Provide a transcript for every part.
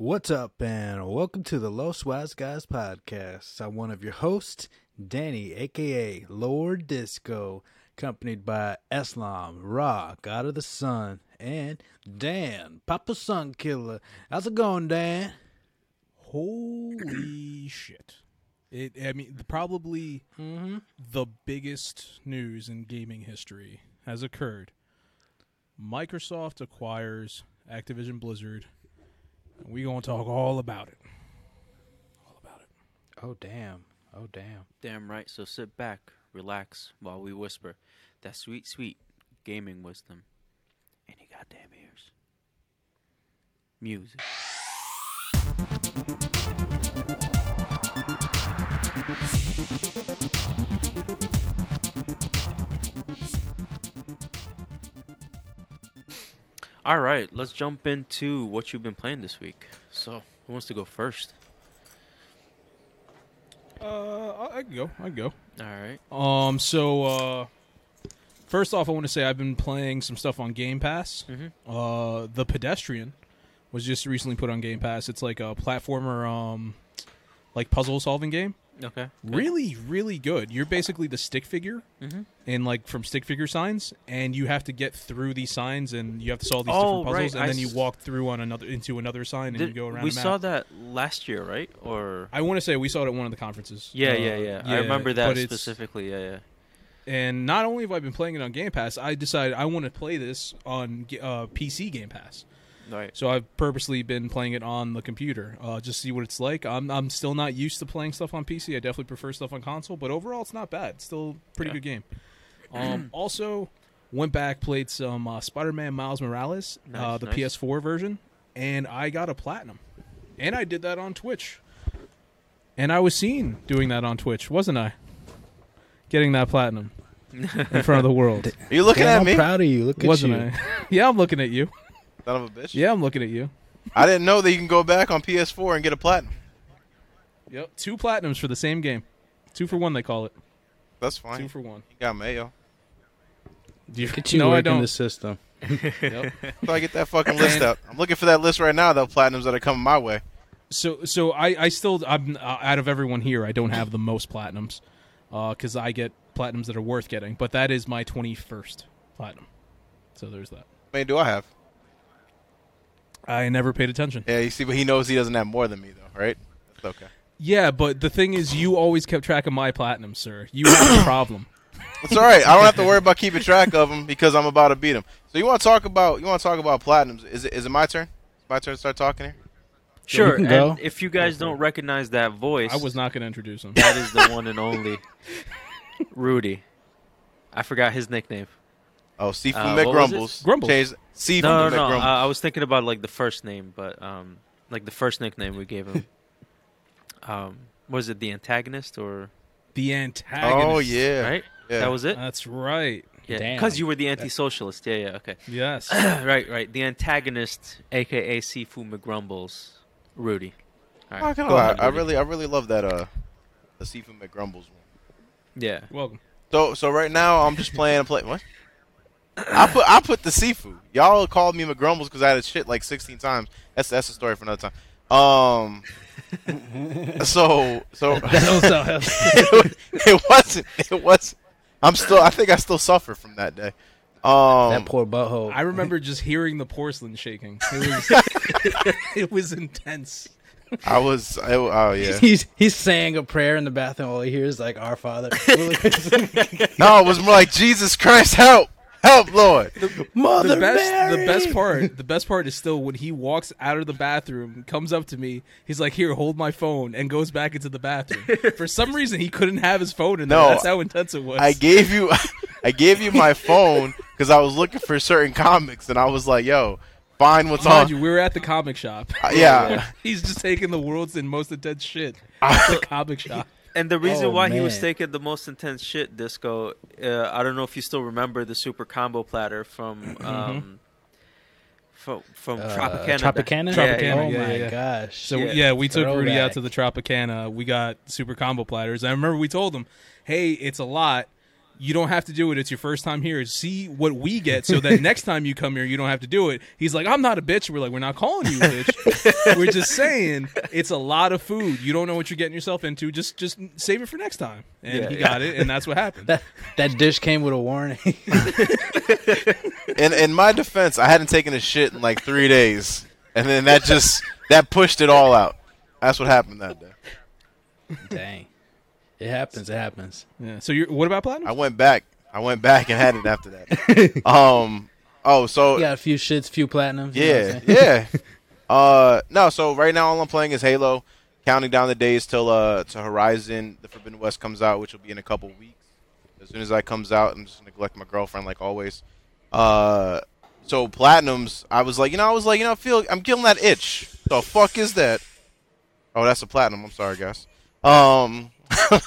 What's up, and welcome to the Los Wise Guys podcast. I'm one of your hosts, Danny, aka Lord Disco, accompanied by Eslam, Ra, God of the Sun, and Dan, Papa Sun Killer. How's it going, Dan? Holy shit! It. I mean, probably Mm-hmm. the biggest news in gaming history has occurred. Microsoft acquires Activision Blizzard. And we gonna talk all about it. All about it. Oh, damn. Oh, damn. Damn right. So sit back, relax while we whisper that sweet, sweet gaming wisdom in your goddamn ears. Music. All right, let's jump into what you've been playing this week. So, who wants to go first? Uh, I I can go. I can go. All right. Um. So, uh, first off, I want to say I've been playing some stuff on Game Pass. Mhm. Uh, The Pedestrian was just recently put on Game Pass. It's like a platformer, um, like puzzle solving game. Okay. Really, really good. You're basically the stick figure Mm-hmm. in like from stick figure signs, and you have to get through these signs, and you have to solve these Oh, different puzzles, right. and I then you walk through on another into another sign, and you go around. we saw that last year, right? Or I want to say we saw it at one of the conferences. yeah, Uh, yeah, yeah, I remember that specifically. Yeah, yeah. And not only have I been playing it on Game Pass, I decided I want to play this on uh, PC Game Pass. Right. So I've purposely been playing it on the computer, uh, just see what it's like. I'm I'm still not used to playing stuff on PC. I definitely prefer stuff on console, but overall it's not bad. It's still pretty Yeah. good game. Um, also, went back played some uh, Spider-Man Miles Morales, uh, the nice. PS4 version, and I got a platinum. And I did that on Twitch. And I was seen doing that on Twitch, wasn't I? Getting that platinum in front of the world, Are you looking Damn, at I'm me? proud of you. Look at wasn't you. I? yeah, I'm looking at you. Son of a bitch. Yeah, I'm looking at you. I didn't know that you can go back on PS4 and get a platinum. Yep, two platinums for the same game. Two for one, they call it. That's fine. Two fine. for one. You got mayo. Look at you no, I working don't. the system. Yep. So I get that fucking list out. I'm looking for that list right now. The platinums that are coming my way. So, so I, I still, I'm uh, out of everyone here. I don't have the most platinums, because I get platinums that are worth getting. But that is my twenty-first platinum. So there's that. How many do I have? I never paid attention. Yeah, you see, but he knows he doesn't have more than me, though, right? That's okay. Yeah, but the thing is, you always kept track of my platinum, sir. You have a problem. It's all right. I don't have to worry about keeping track of them because I'm about to beat him. So you want to talk about you want to talk about platinums? Is it is it my turn? My turn to start talking here. Sure. And go. if you guys don't recognize that voice, I was not going to introduce him. that is the one and only Rudy. I forgot his nickname. Oh, Seafood Uh, what was it? McGrumbles. Grumbles. Change Seafood No, no, no. Uh, I was thinking about like the first name, but um, like the first nickname we gave him. um, was it the antagonist or The antagonist. oh yeah, right? yeah. That was it. That's right. Yeah, because you were the anti-socialist. Yeah, yeah. Okay. Yes. right, right. The antagonist, aka Seafood McGrumbles, Rudy. All I'm right. not gonna go lie. ahead, I Rudy. really I really love that uh the Seafood McGrumbles one. Yeah. Welcome. So so right now I'm just playing a play. What? I put I put the seafood. Y'all called me McGrumbles because I had a shit like 16 times. That's that's a story for another time. Um. so so it, it wasn't it was. I'm still. I think I still suffer from that day. Um. that poor butthole. I remember just hearing the porcelain shaking. It was, it was intense. I was. I, oh yeah. He's he's saying a prayer in the bathroom. All he hears like "Our Father." No, it was more like Jesus Christ, help, help, Lord. Mother the best Mary. the best part the best part is still when he walks out of the bathroom comes up to me he's like here hold my phone and goes back into the bathroom for some reason he couldn't have his phone in there No, that's how intense it was I gave you, I gave you my phone because I was looking for certain comics, and I was like, "Yo, find what's Mind on." you, we were at the comic shop Uh, yeah. he's just taking the world's and most intense shit at the comic shop And the reason Oh, why he was taking the most intense shit, Disco, uh, I don't know if you still remember the super combo platter from um, from from Uh, Tropicana. Tropicana. Yeah, Tropicana, Oh yeah, my yeah. gosh. So Yeah. yeah, we took Rudy out to the Tropicana. We got super combo platters. I remember we told him, "Hey, it's a lot. You don't have to do it. It's your first time here. See what we get, so that next time you come here, you don't have to do it." He's like, "I'm not a bitch." We're like, "We're not calling you a bitch. We're just saying it's a lot of food. You don't know what you're getting yourself into. Just just save it for next time." And Yeah, he yeah. got it, and that's what happened. That that dish came with a warning. In in my defense, I hadn't taken a shit in like three days, and then that just that pushed it all out. That's what happened that day. Dang. It happens. It happens. yeah. So you're what about platinum? I went back. I went back and had it after that. Um. Oh, so You got a few shits, few platinums. you know yeah, yeah. Uh, no. So right now, all I'm playing is Halo. Counting down the days till uh to Horizon, the Forbidden West comes out, which will be in a couple weeks. As soon as that comes out, I'm just gonna neglect my girlfriend like always. Uh, so platinums, I was like, you know, I was like, you know, I feel I'm killing that itch. The fuck is that? Oh, that's a platinum. I'm sorry, guys. Um,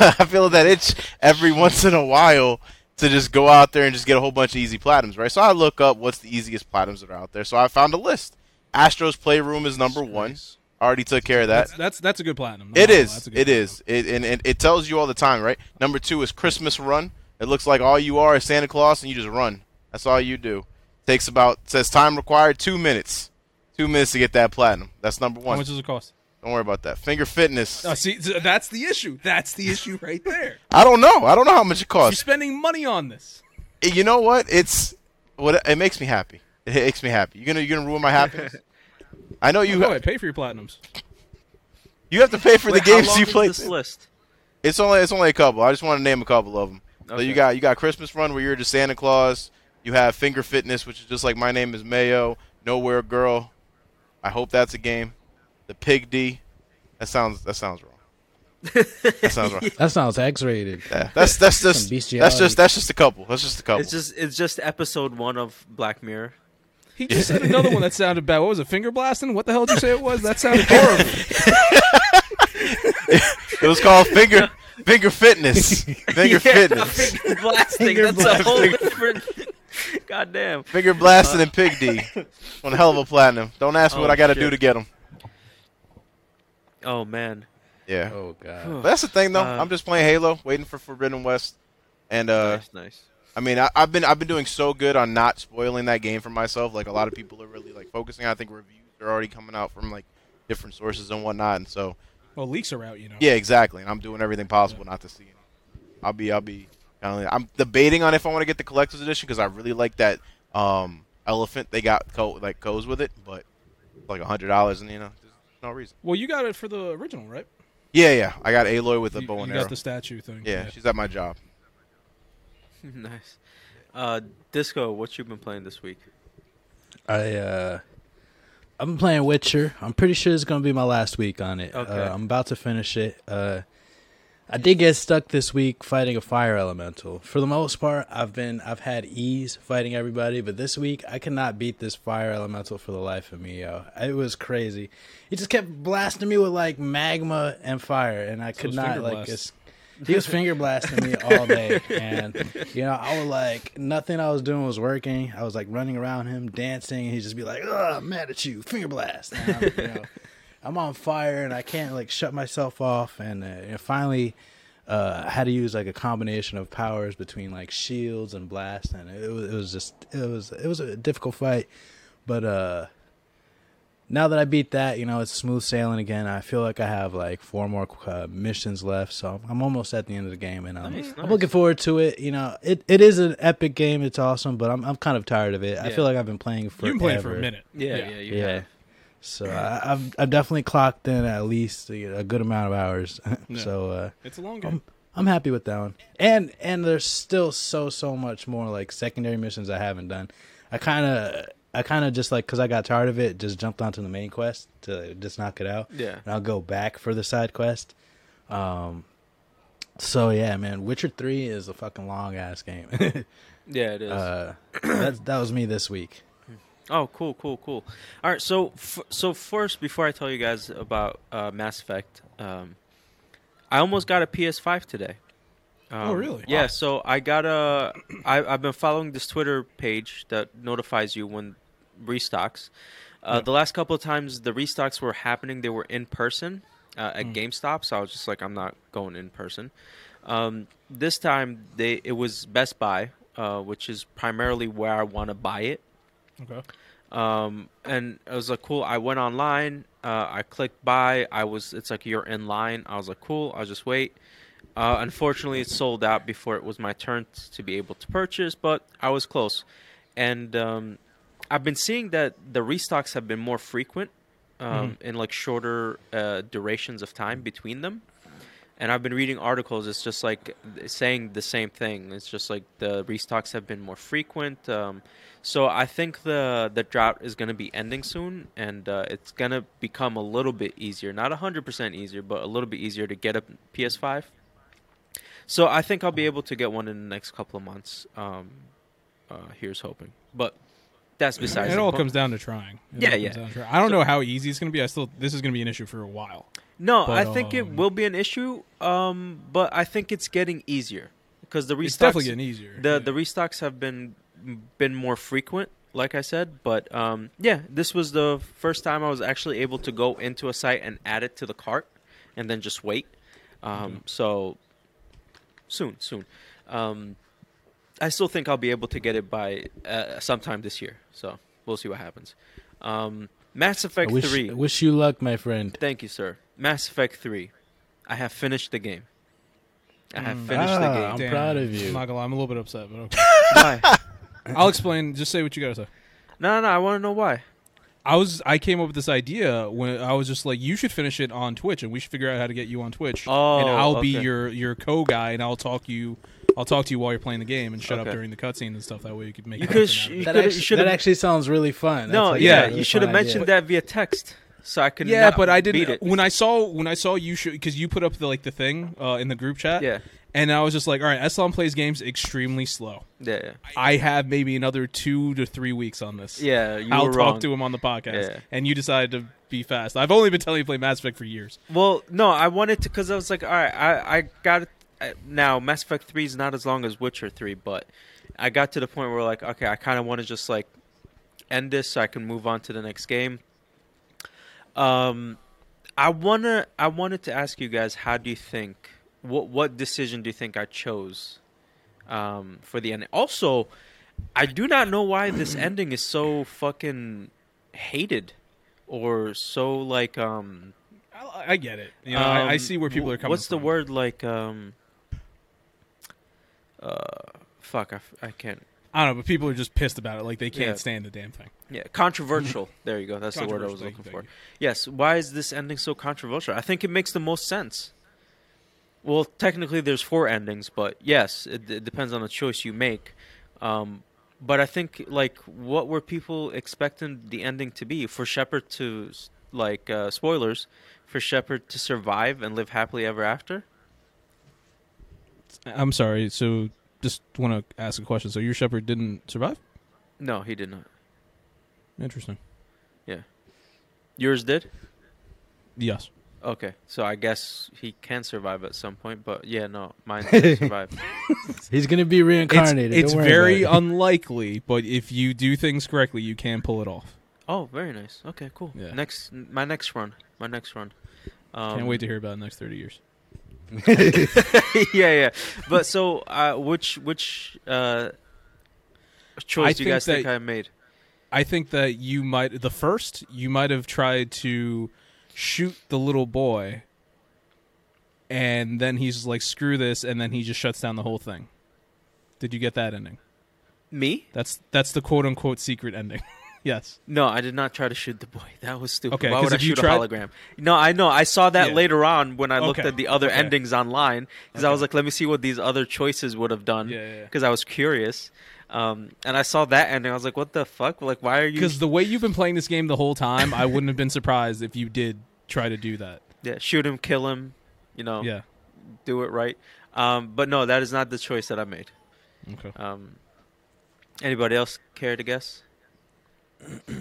I feel that itch every once in a while to just go out there and just get a whole bunch of easy platinums, right? So I look up what's the easiest platinums that are out there. So I found a list. Astro's Playroom is number one. Already took care of that. That's, that's that's a good platinum. No, It is. that's a good It platinum. is. It, and, and it tells you all the time, right? Number two is Christmas Run. It looks like all you are is Santa Claus, and you just run. That's all you do. Takes about says time required two minutes. Two minutes to get that platinum. That's number one. How much does it cost? Don't worry about that. Finger Fitness. Oh, see, that's the issue. That's the issue right there. I don't know. I don't know how much it costs. You're spending money on this. Eh, you know what? It's what it makes me happy. It makes me happy. You're gonna you're gonna ruin my happiness? I know you. Go ahead, pay for your platinums. You have to pay for Wait, the how games long you is play. This list. It's only it's only a couple. I just want to name a couple of them. So you got you got Christmas Run where you're just Santa Claus. You have Finger Fitness, which is just like my name is Mayo. Nowhere Girl. I hope that's a game. The Pig D. That sounds that sounds wrong. That sounds wrong. That sounds X-rated. Yeah, that's that's just that's just that's just a couple. That's just a couple. It's just it's just episode one of Black Mirror. He just said another one that sounded bad. What was it? Finger blasting? What the hell did you say it was? That sounded horrible. it was called Finger Finger Fitness. Finger Yeah, Fitness. finger blasting. Finger That's a whole different. God damn. Finger blasting uh, and Pig D. One hell of a platinum. Don't ask me what Oh, I got to do to get them. Oh man. Yeah. Oh god. But that's the thing, though. Uh, I'm just playing Halo, waiting for Forbidden West, and uh, nice, nice. I mean, I, I've been I've been doing so good on not spoiling that game for myself. Like a lot of people are really like focusing. I think reviews are already coming out from like different sources and whatnot, and so well, leaks are out, you know. yeah, exactly. And I'm doing everything possible not to see it. I'll be I'll be. kinda I'm debating on if I want to get the collector's edition because I really like that um, elephant they got co- like goes with it, but like a hundred dollars, and you know, there's no reason. Well, you got it for the original, right? Yeah, yeah. I got Aloy with a you bow and you arrow. got the statue thing. yeah, she's at my job. nice. Uh, Disco, what you been playing this week? I uh I've been playing Witcher. I'm pretty sure it's gonna be my last week on it. Okay. Uh, I'm about to finish it. Uh I did get stuck this week fighting a fire elemental. For the most part, I've been I've had ease fighting everybody, but this week I cannot beat this fire elemental for the life of me, yo. It was crazy. He just kept blasting me with like magma and fire, and I could not like. es- He was finger blasting me all day, and you know I was like nothing I was doing was working. I was like running around him, dancing, and he'd just be like, "Ugh, I'm mad at you, finger blast." And you know, I'm on fire, and I can't like shut myself off. And, uh, and finally, uh, I had to use like a combination of powers between like shields and blast, and it was it was just it was it was a difficult fight, but uh now that I beat that, you know, it's smooth sailing again. I feel like I have like four more uh, missions left, so I'm almost at the end of the game, and I'm, Nice, I'm looking forward to it. You know, it, it is an epic game. It's awesome, but I'm I'm kind of tired of it. I feel like I've been playing for You've been playing for a minute. Yeah, yeah, you Yeah. Have. So I, I've I've definitely clocked in at least a, a good amount of hours. Yeah. so uh, It's a long game. I'm I'm happy with that one. And and there's still so so much more like secondary missions I haven't done. I kind of I kind of just like cuz I got tired of it, just jumped onto the main quest to just knock it out. Yeah. And I'll go back for the side quest. Um so yeah, man, Witcher 3 is a fucking long ass game. Yeah, it is. uh that that was me this week. Oh, cool, cool, cool. All right, so f- so first, before I tell you guys about uh, Mass Effect, um, I almost got a PS5 today. Um, Oh, really? Yeah. Wow. So I got a. I, I've been following this Twitter page that notifies you when restocks. Uh, Yeah. The last couple of times the restocks were happening, they were in person uh, Mm. at GameStop. So I was just like, I'm not going in person. Um, this time they it was Best Buy, uh, which is primarily where I want to buy it. Okay. Um, and it was like cool. I went online. Uh, I clicked buy. I was. It's like you're in line. I was like cool. I'll just wait. Uh, unfortunately, it sold out before it was my turn to be able to purchase, but I was close. And um, I've been seeing that the restocks have been more frequent um, in like shorter uh, durations of time between them. And I've been reading articles. It's just like saying the same thing. It's just like the restocks have been more frequent. Um, so I think the the drought is going to be ending soon, and uh, it's going to become a little bit easier. Not hundred percent easier, but a little bit easier to get a PS5. So I think I'll be able to get one in the next couple of months. Um, uh, here's hoping, but that's besides. It all comes down to trying. It Yeah, yeah. trying. I don't So- know how easy it's going to be. I still this is going to be an issue for a while. No, But, I think it um, will be an issue. Um, but I think it's getting easier because the restocks. It's definitely getting easier. the Yeah. the restocks have been been more frequent like i said but um yeah this was the first time i was actually able to go into a site and add it to the cart and then just wait um Okay. so soon soon um i still think i'll be able to get it by uh, sometime this year so we'll see what happens um mass I effect wish, 3 I wish you luck, my friend. thank you sir mass effect 3 i have finished the game i have Mm. finished Ah, the game. I'm Damn, proud of you. I'm not gonna lie, I'm a little bit upset, but okay. why I'll explain. Just say what you gotta say. no no no i want to know why I was I came up with this idea when I was just like, you should finish it on Twitch, and we should figure out how to get you on Twitch. Oh, and I'll be your your co guy, and I'll talk you. I'll talk to you while you're playing the game, and shut up during the cutscene and stuff. That way you could make. You content could sh- it. you That, actually, that actually sounds really fun. That's No, like a yeah, really you should have mentioned idea. that via text, so I could. Yeah, but I didn't. it. When I saw when I saw you because you put up the like the thing uh, in the group chat. Yeah, And I was just like, all right, Eslam plays games extremely slow. yeah, yeah. I have maybe another two to three weeks on this. yeah you I'll talk wrong. to him on the podcast, Yeah. and you decided to be fast. I've only been telling you to play Mass Effect for years. Well, no, I wanted to because I was like, all right, I I got it. Now, Mass Effect Three is not as long as Witcher Three, but I got to the point where like, okay, I kind of want to just like end this so I can move on to the next game. Um, I wanna I wanted to ask you guys, how do you think what what decision do you think I chose um, for the ending? Also, I do not know why this ending is so fucking hated or so like um I, I get it. You know, I, I um, see where people are coming. What's the word like? Um, uh, fuck, I, f- I can't. I don't know, but people are just pissed about it. Like they can't Yeah. stand the damn thing. Yeah, controversial. there you go. That's the word I was looking for. you, Yes. Why is this ending so controversial? I think it makes the most sense. Well, technically, there's four endings, but yes, it, it depends on the choice you make. Um, but I think, like, what were people expecting the ending to be? For Shepard to, like, uh, spoilers, for Shepard to survive and live happily ever after? I'm sorry. So just want to ask a question. So your Shepard didn't survive? No, he did not. Interesting. Yeah. Yours did? Yes. Okay, so I guess he can survive at some point, but yeah, no, mine didn't survive. He's gonna be reincarnated. it's Don't very it. unlikely, but if you do things correctly, you can pull it off. Oh, very nice. Okay, cool. Yeah. Next, my next run, my next run. Um, Can't wait to hear about the next 30 years. yeah, yeah. But so, uh, which which uh, choice I do you guys think I made? I think that you might the first you might have tried to shoot the little boy, and then he's like, "Screw this," and then he just shuts down the whole thing. Did you get that ending? Me? That's that's the quote unquote secret ending. yes. No, I did not try to shoot the boy. That was stupid. Okay, Why would I shoot tried- a hologram? No, I know. I saw that Yeah. later on when I looked Okay, at the other okay. endings online because I was like, let me see what these other choices would have done. Yeah, yeah, yeah. because I was curious. Um, and I saw that ending. I was like, "What the fuck? Like, why are you?" Because the way you've been playing this game the whole time, I wouldn't have been surprised if you did try to do that. yeah, shoot him, kill him, you know, Yeah. do it right. Um, but no, that is not the choice that I made. Okay. Um, anybody else care to guess?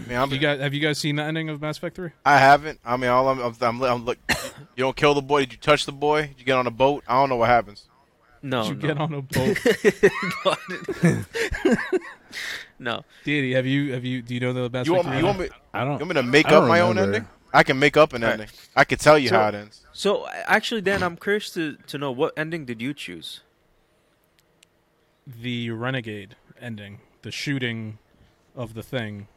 Man, I'm, You guys, have you guys seen the ending of Mass Effect Three? I haven't. I mean, all I'm, I'm, I'm, I'm look. You don't kill the boy. Did you touch the boy? Did you get on a boat? I don't know what happens. No, Did you no. get on a boat? no, I Diddy, have you have you do you know the Mass You Effect want, 3 you want me? I don't. You want me to make up my own ending? I can make up an Alright. ending. I could tell you So- how it ends. So actually, Dan, I'm curious to to know what ending did you choose? The renegade ending, the shooting of the thing,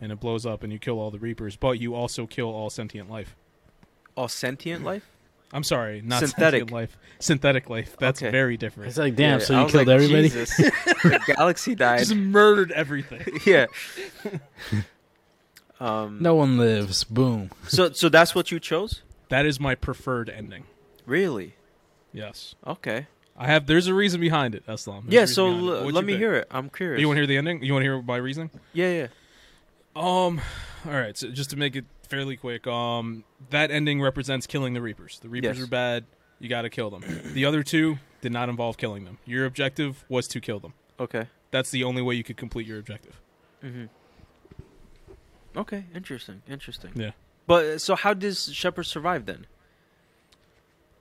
and it blows up and you kill all the reapers, but you also kill all sentient life. All sentient life. I'm sorry, not Synthetic. sentient life. Synthetic life. That's Okay. very different. It's like, damn, Yeah, so you killed like, everybody? Jesus. the galaxy died. Just murdered everything. yeah. um. No one lives. Boom. So so that's what you chose? That is my preferred ending. Really? Yes. Okay. I have. There's a reason behind it, Eslam. There's a yeah. So l- let me pick? hear it. I'm curious. You want to hear the ending? You want to hear my reasoning? Yeah. Yeah. Um, all right. So just to make it fairly quick, um, that ending represents killing the Reapers. The Reapers Yes. are bad. You got to kill them. the other two did not involve killing them. Your objective was to kill them. Okay. That's the only way you could complete your objective. Mm-hmm. Okay. Interesting. Interesting. Yeah. But so how does Shepard survive then?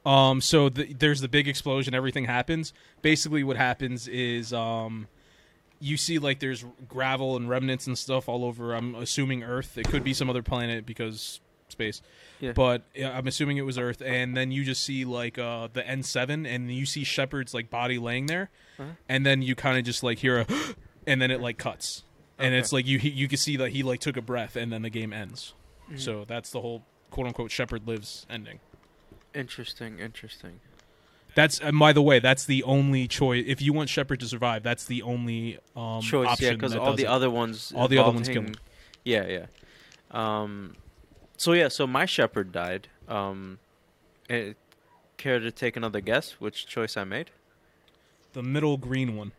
Um, so the, there's the big explosion. Everything happens. Basically, what happens is um, you see like there's gravel and remnants and stuff all over. I'm assuming Earth. It could be some other planet because space. Yeah. But yeah, I'm assuming it was Earth. And then you just see like uh, the N7, and you see Shepard's like body laying there, Uh-huh. and then you kind of just like hear a, and then it like cuts, and Okay. it's like you you can see that he like took a breath, and then the game ends. Mhm. So that's the whole quote unquote Shepard lives ending. Interesting. Interesting. That's and by the way, that's the only choice. If you want Shepard to survive, that's the only um, Choice. option. Yeah. Because all the it. other ones. All the other ones kill him- him. Yeah. Yeah. Um. So yeah. So my Shepard died. Um. eh, care to take another guess which choice I made? the middle green one.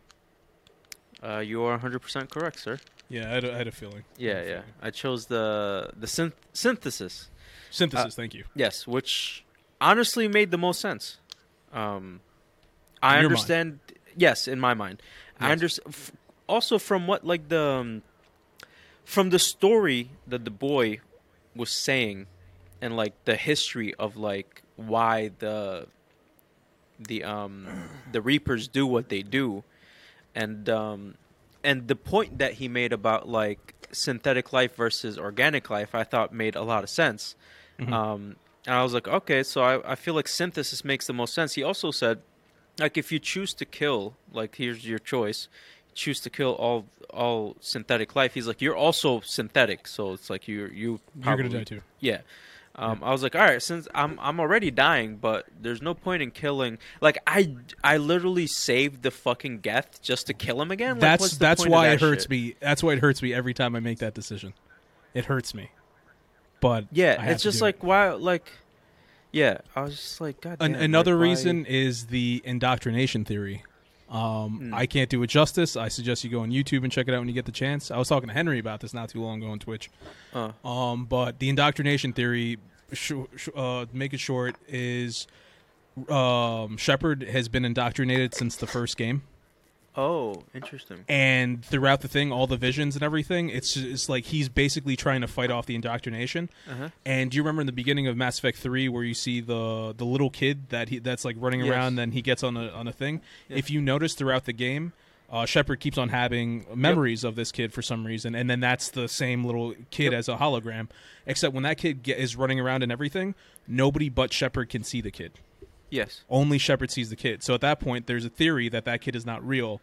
Uh, you are 100% correct, sir. Yeah, I had a, I had a feeling. Yeah, yeah. I chose the the synth- synthesis. Synthesis. thank you. Yes, which honestly made the most sense. Um, I your mind. understand. Yes, in my mind, I understand. F- also, from what like the um, from the story that the boy was saying, and like the history of like why the the um the Reapers do what they do, and um and the point that he made about like synthetic life versus organic life, I thought made a lot of sense. Mhm. Um, and I was like, okay, so I, I feel like synthesis makes the most sense. He also said, like, if you choose to kill, like, here's your choice, choose to kill all all synthetic life. He's like, you're also synthetic, so it's like you you You're gonna die too. yeah. Um, I was like, all right, since I'm I'm already dying, but there's no point in killing. Like I I literally saved the fucking Geth just to kill him again. Like, That's what's the that's why it hurts shit? me. That's why it hurts me every time I make that decision. It hurts me. But Yeah, it's just do it. like why like. Yeah, I was just like, God. An, damn, another like, why- reason is the indoctrination theory. Um, Mm. I can't do it justice. I suggest you go on YouTube and check it out when you get the chance. I was talking to Henry about this not too long ago on Twitch. Uh, Um, but the indoctrination theory, sh- sh- uh, make it short, is um, Shepard has been indoctrinated since the first game, oh, interesting. and throughout the thing, all the visions and everything, it's it's like he's basically trying to fight off the indoctrination. Uh-huh. And do you remember in the beginning of Mass Effect Three where you see the the little kid that he that's like running Yes. around, then he gets on a on a thing. If you notice throughout the game. Uh, Shepard keeps on having memories of this kid for some reason, and then that's the same little kid Yep. as a hologram. Except when that kid get, is running around and everything, nobody but Shepard can see the kid. Yes. Only Shepard sees the kid. So at that point, there's a theory that that kid is not real.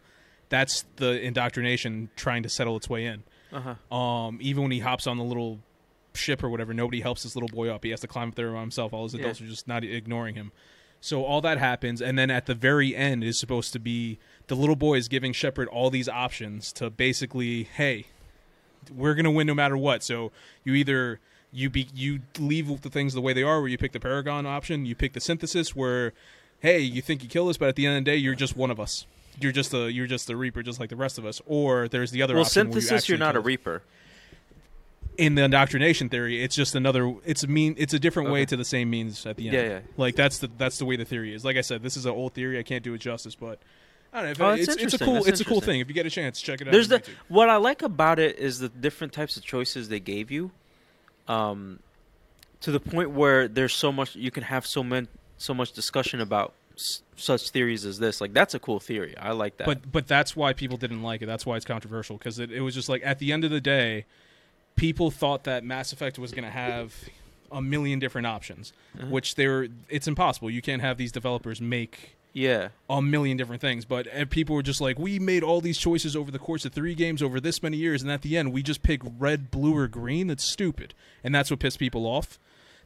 That's the indoctrination trying to settle its way in. Uh huh. Um, even when he hops on the little ship or whatever, nobody helps this little boy up. He has to climb up there by himself. All his Yeah. adults are just not ignoring him. So all that happens, and then at the very end is supposed to be the little boy is giving Shepard all these options to basically, hey, we're gonna win no matter what. So you either you be you leave the things the way they are, where you pick the Paragon option, you pick the Synthesis, where hey, you think you kill us, but at the end of the day, you're just one of us. You're just a you're just a Reaper, just like the rest of us. Or there's the other Well, option where you synthesis, you're not a reaper. in the indoctrination theory, it's just another. It's a mean. It's a different way to the same means at the end. Yeah, yeah. Like that's the that's the way the theory is. Like I said, this is an old theory. I can't do it justice, but I don't know. If Oh, it's it's, it's a cool. That's It's a cool thing. If you get a chance, check it out. There's the YouTube. what I like about it is the different types of choices they gave you, um, to the point where there's so much you can have so many so much discussion about s- such theories as this. Like that's a cool theory. I like that. But but that's why people didn't like it. That's why it's controversial because it, it was just like at the end of the day, people thought that Mass Effect was going to have a million different options, Uh-huh. which they're it's impossible. You can't have these developers make Yeah. a million different things. But uh, people were just like, we made all these choices over the course of three games over this many years, and at the end, we just pick red, blue, or green. That's stupid, and that's what pissed people off.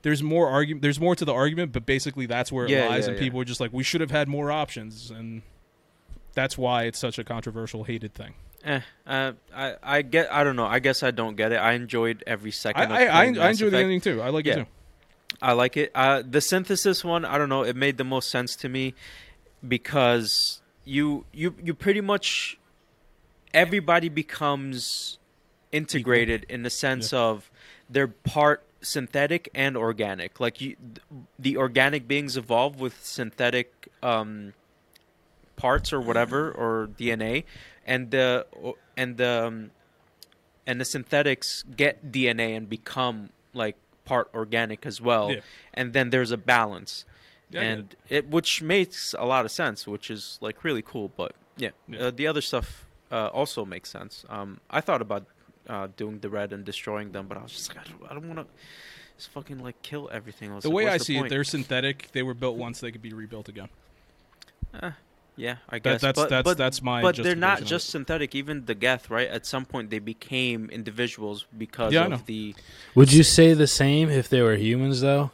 There's more argument. There's more to the argument, but basically, that's where it Yeah, lies. yeah, and yeah. people were just like, we should have had more options, and that's why it's such a controversial, hated thing. Eh, uh, I I get I don't know. I guess I don't get it. I enjoyed every I second. of I, I, I Mass enjoy the ending too. I like Yeah. it too. I like it. Uh, the synthesis one, I don't know. It made the most sense to me because you you you pretty much everybody becomes integrated in the sense of they're part synthetic and organic. Like you, the organic beings evolve with synthetic um, parts or whatever or DNA, and the and the um, and the synthetics get DNA and become like part organic as well Yeah. and then there's a balance Yeah, I get and it which makes a lot of sense which is like really cool but yeah, Yeah. Uh, the other stuff uh, also makes sense um i thought about uh doing the red and destroying them but i was just like i don't, I don't want to just fucking like kill everything The Like, way I what's see the it, they're synthetic. They were built once; they could be rebuilt again. yeah i That- guess that's but, that's but, that's my. but they're not justification of it. just synthetic even the geth right at some point they became individuals because Yeah, of the Would you say the same if they were humans, though?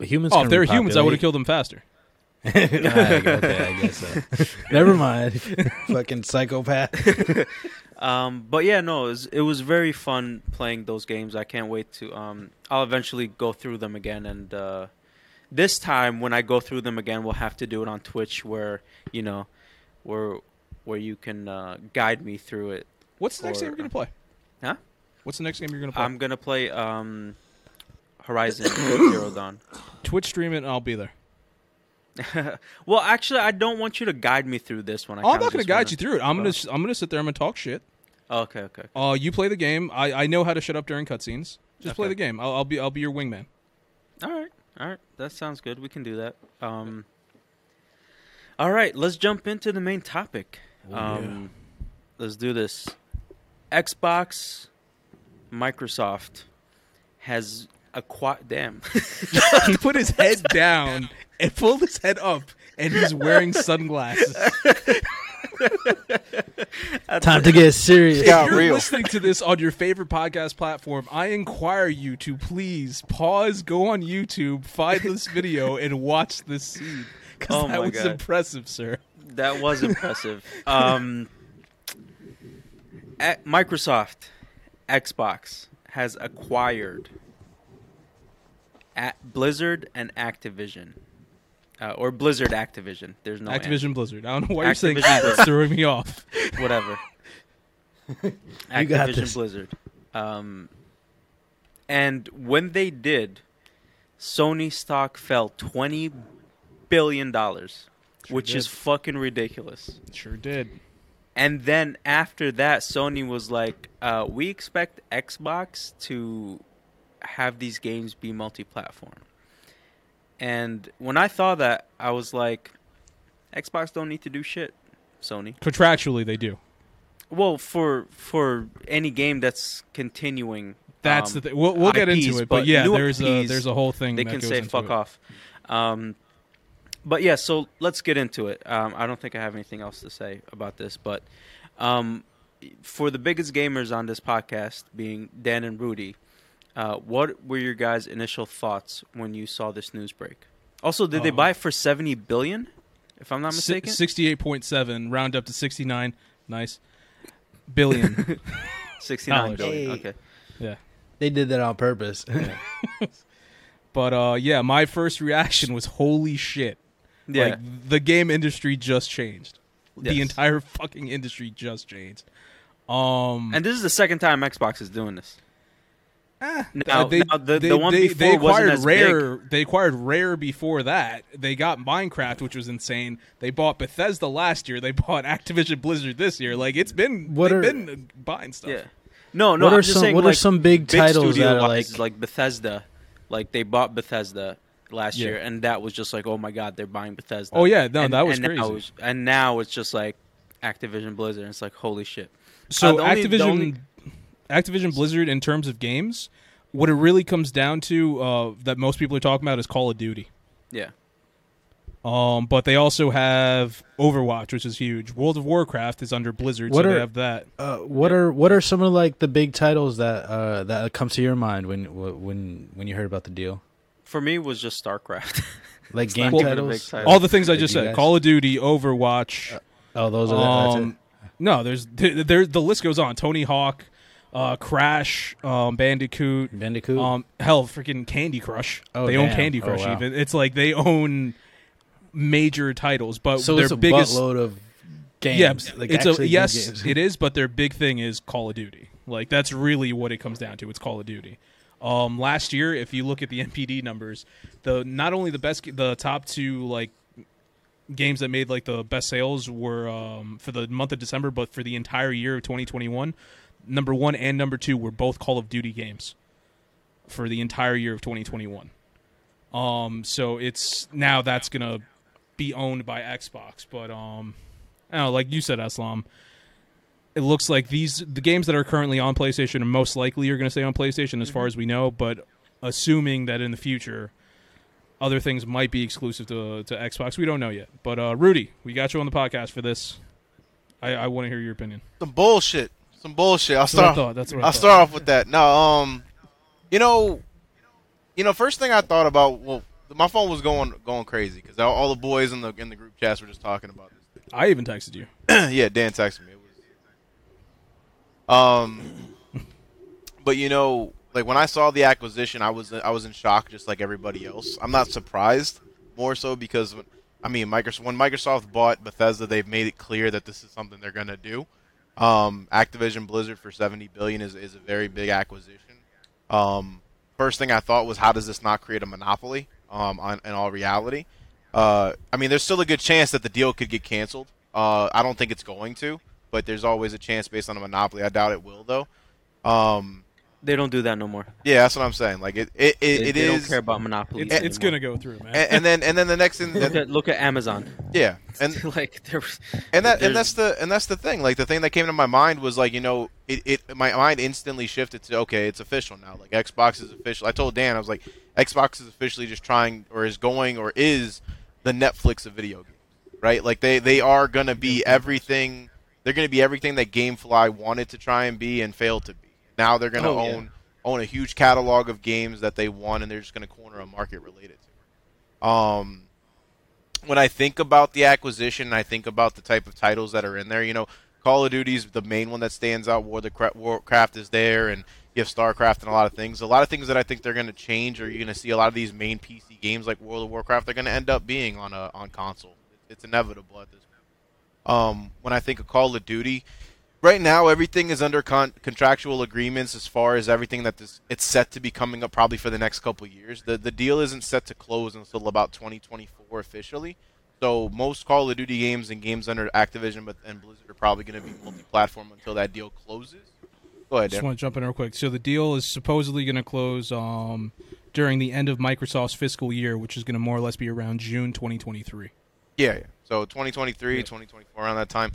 Humans. Oh, can if they're humans, I would have killed them faster. okay, I guess so. Never mind. Fucking psychopath. Um, but yeah, no, it was, it was very fun playing those games. I can't wait to. Um, I'll eventually go through them again, and uh, this time when I go through them again, we'll have to do it on Twitch, where you know, where where you can uh, guide me through it. What's the next game you're gonna play? Huh? What's the next game you're gonna play? I'm gonna play um, Horizon Zero Dawn. Twitch stream it, and I'll be there. well, actually, I don't want you to guide me through this one. I Oh, I'm not gonna guide wanna- you through it. I'm Oh. gonna s- I'm gonna sit there. I'm gonna talk shit. Okay, okay. Uh, you play the game. I, I know how to shut up during cutscenes. Just play the game. I'll, I'll be I'll be your wingman. All right, all right. That sounds good. We can do that. Um, all right, let's jump into the main topic. Oh, um, Let's do this. Xbox, Microsoft has acquired. Damn. he put his head down and pulled his head up, and he's wearing sunglasses. Time to get serious. Got If you're real. listening to this on your favorite podcast platform, I inquire you to please pause, go on YouTube, find this video, and watch this scene. Because Oh that was God. impressive, sir. that was impressive. Um, at Microsoft, Xbox has acquired at Blizzard and Activision, uh, or Blizzard Activision. There's no Activision Blizzard. I don't know why you're saying that. It's throwing me off. and whatever. got Activision this. Blizzard. Um, and when they did, Sony stock fell twenty billion dollars, Sure which did. is fucking ridiculous. Sure did. And then after that, Sony was like, uh, "We expect Xbox to have these games be multi-platform." And when I thought that, I was like, "Xbox don't need to do shit." Sony. Contractually, they do. Well, for for any game that's continuing, That's um, the thing. We'll, we'll get IPs, into it, but but yeah, there's a there's a whole thing they that can goes say "fuck it. off." Um, but yeah, so let's get into it. Um, I don't think I have anything else to say about this, but um, for the biggest gamers on this podcast, being Dan and Rudy, uh, what were your guys' initial thoughts when you saw this news break? Also, did they Uh, buy it for seventy billion? If I'm not mistaken, Sixty-eight point seven, round up to sixty-nine. Nice billion. sixty-nine dollars. billion. Hey. Okay. They did that on purpose. but uh, yeah, my first reaction was holy shit. Yeah. Like the game industry just changed. The entire fucking industry just changed. Um, and this is the second time Xbox is doing this. Eh, Now- they, now the- they, the one they, before they wasn't acquired as Rare. They acquired Rare before that. They got Minecraft, which was insane. They bought Bethesda last year. They bought Activision Blizzard this year. Like it's been What are- been uh, buying stuff. Yeah. No, no. what I'm are just some saying, What like, are some big, big titles that are like? like Bethesda, like they bought Bethesda last Yeah. year, and that was just like, oh my god, they're buying Bethesda. Oh, yeah, no, and, that was and crazy. Now it's, and now it's just like Activision Blizzard. And it's like holy shit. So Uh, only- Activision, only- Activision Blizzard, in terms of games, what it really comes down to uh, that most people are talking about is Call of Duty. Yeah. Um, but they also have Overwatch, which is huge. World of Warcraft is under Blizzard, What so are- they have that. Uh, what are what are some of like the big titles that uh, that come to your mind when when when you heard about the deal? For me, it was just StarCraft. Like game not even a titles? title. All the things I just said: guys? Call of Duty, Overwatch. Oh, those are that's it. Um, no, there's there, there. The list goes on. Tony Hawk, uh, Crash, um, Bandicoot, Bandicoot. um, hell, freaking Candy Crush. Oh, they own damn. Candy Oh, Crush. wow. Even it's like they own major titles, but so their it's a biggest. buttload of games. Yeah, like it's a yes, games. it is, but their big thing is Call of Duty. Like that's really what it comes down to. It's Call of Duty. Um, last year, if you look at the NPD numbers, the not only the best, the top two like games that made like the best sales were um, for the month of December, but for the entire year of 2021, number one and number two were both Call of Duty games for the entire year of 2021. Um, so it's now that's gonna be owned by Xbox, but um, I don't know, like you said, Eslam, it looks like these the games that are currently on PlayStation are most likely are going to stay on PlayStation as far as we know. But assuming that in the future, other things might be exclusive to to Xbox, we don't know yet. But uh, Rudy, we got you on the podcast for this. I, I want to hear your opinion. Some bullshit. Some bullshit. I'll That's what I start. thought. That's what I I'll thought. start off with that. No, um, you know, you know, first thing I thought about. Well, my phone was going going crazy because all, all the boys in the in the group chats were just talking about this. I even texted you. yeah, Dan texted me. It was, um, but you know, like when I saw the acquisition, I was I was in shock, just like everybody else. I'm not surprised, more so because I mean, Microsoft when Microsoft bought Bethesda, they've made it clear that this is something they're gonna do. Um, Activision Blizzard for 70 billion is is a very big acquisition. Um, first thing I thought was, how does this not create a monopoly? Um, on, in all reality, uh, I mean, there's still a good chance that the deal could get canceled. Uh, I don't think it's going to, but there's always a chance based on a monopoly. I doubt it will, though. Um, They don't do that no more. yeah, that's what I'm saying. Like it, it, it, They, it they is- don't care about monopolies. It's, it's gonna go through, man. and, and then and then the next thing, look at look at Amazon. yeah, and like there, Was, and that and that's the and that's the thing. Like the thing that came to my mind was like you know it, it my mind instantly shifted to okay it's official now. Like Xbox is official. I told Dan I was like Xbox is officially just trying or is going or is the Netflix of video games, right? Like they they are gonna be everything. They're gonna be everything that GameFly wanted to try and be and failed to be. Now they're gonna Oh, yeah. own own a huge catalog of games that they won and they're just gonna corner a market related to. it. Um, when I think about the acquisition, I think about the type of titles that are in there. You know, Call of Duty's the main one that stands out. War the Warcraft is there, and you have StarCraft and a lot of things. A lot of things that I think they're going to change, or you're going to see a lot of these main PC games like World of Warcraft. They're going to end up being on a on console. It's inevitable at this point. Um, when I think of Call of Duty, right now everything is under con- contractual agreements as far as everything that this it's set to be coming up probably for the next couple of years. The the deal isn't set to close until about 2024 officially. So most Call of Duty games and games under Activision but and Blizzard are probably going to be multi-platform until that deal closes. Go ahead, Just want to jump in real quick. So the deal is supposedly going to close um, during the end of Microsoft's fiscal year, which is going to more or less be around June 2023. Yeah, yeah. So 2023, 2024 around that time.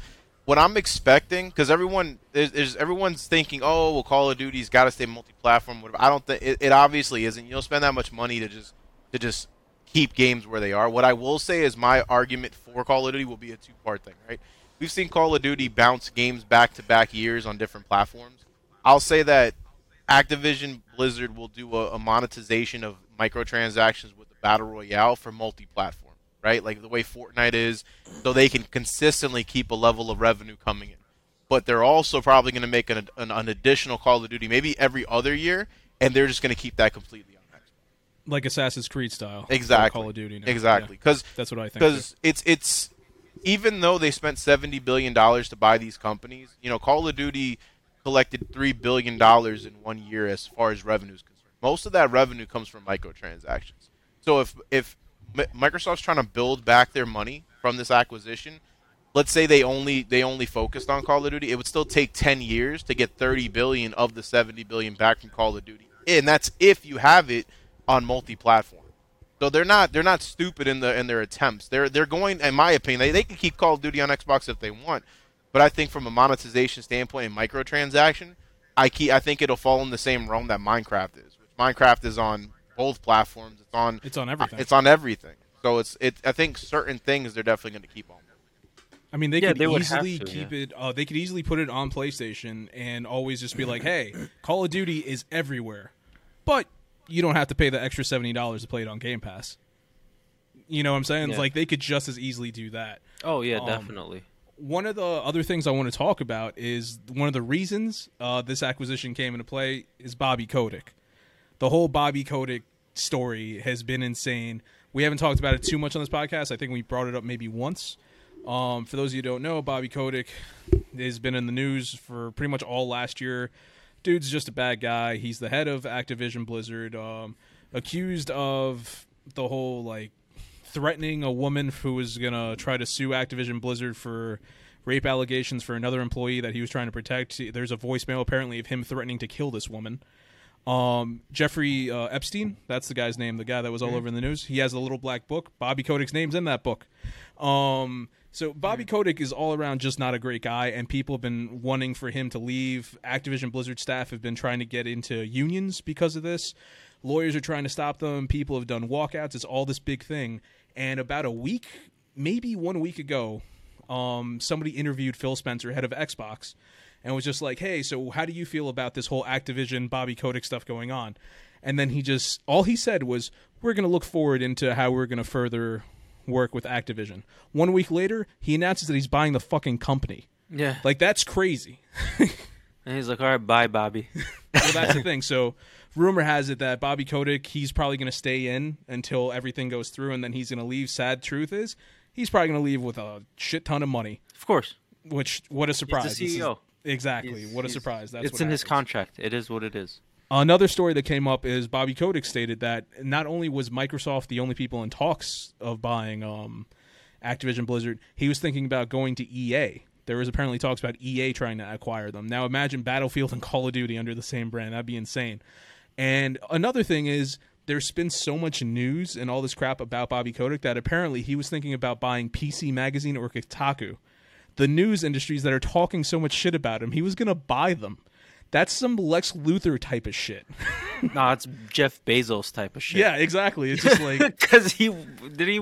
What I'm expecting, because everyone there's everyone's thinking, oh, well, Call of Duty's got to stay multi-platform. I don't think it, it obviously isn't. You don't spend that much money to just to just keep games where they are. What I will say is my argument for Call of Duty will be a two-part thing, right? We've seen Call of Duty bounce games back-to-back years on different platforms. I'll say that Activision Blizzard will do a, a monetization of microtransactions with the battle royale for multi-platform, right? Like the way Fortnite is, so they can consistently keep a level of revenue coming in. But they're also probably going to make an, an, an additional Call of Duty maybe every other year, and they're just going to keep that completely on Xbox. Like Assassin's Creed style. Exactly. Call of Duty. Now. Exactly, Yeah, because that's what I think. because it's it's even though they spent seventy billion dollars to buy these companies, you know, Call of Duty collected three billion dollars in one year as far as revenue is concerned. Most of that revenue comes from microtransactions. So if if Microsoft's trying to build back their money from this acquisition, let's say they only they only focused on Call of Duty, it would still take 10 years to get 30 billion of the 70 billion back from Call of Duty. And that's if you have it on multi-platform. So they're not they're not stupid in the in their attempts. They're they're going in my opinion, they, they can keep Call of Duty on Xbox if they want. But I think from a monetization standpoint and microtransaction, I keep I think it'll fall in the same realm that Minecraft is, Minecraft is on both platforms. It's on It's on everything. it's on everything. So it's it. I think certain things they're definitely going to keep on. I mean, they Yeah, could they easily to, keep yeah. it. Uh, they could easily put it on PlayStation and always just be like, "Hey, Call of Duty is everywhere," but you don't have to pay the extra seventy dollars to play it on Game Pass. You know what I'm saying? Yeah. Like they could just as easily do that. Oh yeah, Um, definitely. One of the other things I want to talk about is one of the reasons uh, this acquisition came into play is Bobby Kotick. The whole Bobby Kotick story has been insane. We haven't talked about it too much on this podcast. I think we brought it up maybe once. Um, for those of you who don't know, Bobby Kotick has been in the news for pretty much all last year. Dude's just a bad guy. He's the head of Activision Blizzard, um, accused of the whole like threatening a woman who was gonna try to sue Activision Blizzard for rape allegations for another employee that he was trying to protect. There's a voicemail apparently of him threatening to kill this woman. Um, Jeffrey uh, Epstein, that's the guy's name, the guy that was all over in the news. He has a little black book. Bobby Kotick's name's in that book. Um, so Bobby Kotick is all around just not a great guy, and people have been wanting for him to leave. Activision Blizzard staff have been trying to get into unions because of this. Lawyers are trying to stop them. People have done walkouts. It's all this big thing. And about a week, maybe one week ago, um, somebody interviewed Phil Spencer, head of Xbox, and was just like, "Hey, so how do you feel about this whole Activision Bobby Kotick stuff going on?" And then he just all he said was, "We're going to look forward into how we're going to further work with Activision." One week later, he announces that he's buying the fucking company. Yeah. Like that's crazy. And he's like, "All right, bye, Bobby." well, that's the thing. So, rumor has it that Bobby Kotick, he's probably going to stay in until everything goes through, and then he's going to leave. Sad truth is, he's probably going to leave with a shit ton of money. of course. Which, what a surprise! This is- CEO. Exactly. He's- what a surprise! That's it's in his contract. It is what it is. Another story that came up is Bobby Kotick stated that not only was Microsoft the only people in talks of buying um, Activision Blizzard, he was thinking about going to EA. There was apparently talks about EA trying to acquire them. Now imagine Battlefield and Call of Duty under the same brand. That'd be insane. And another thing is there's been so much news and all this crap about Bobby Kotick that apparently he was thinking about buying PC Magazine or Kotaku. The news industries that are talking so much shit about him, he was going to buy them. That's some Lex Luthor type of shit. no, it's Jeff Bezos type of shit. Yeah, exactly. It's just like because he did he.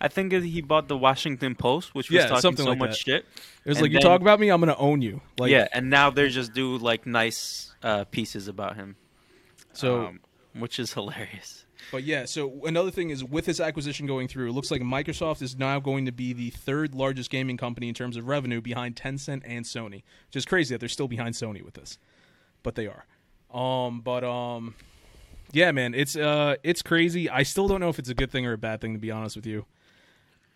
I think he bought the Washington Post, which was Yeah, talking so like much that. shit. it was And like you talk about me, I'm gonna own you. Like yeah, and now they just do like nice uh, pieces about him, So, um, which is hilarious. But yeah. So another thing is with this acquisition going through, it looks like Microsoft is now going to be the third largest gaming company in terms of revenue behind Tencent and Sony. Which is crazy that they're still behind Sony with this, but they are. Um, but um, yeah, man, it's uh, it's crazy. I still don't know if it's a good thing or a bad thing to be honest with you.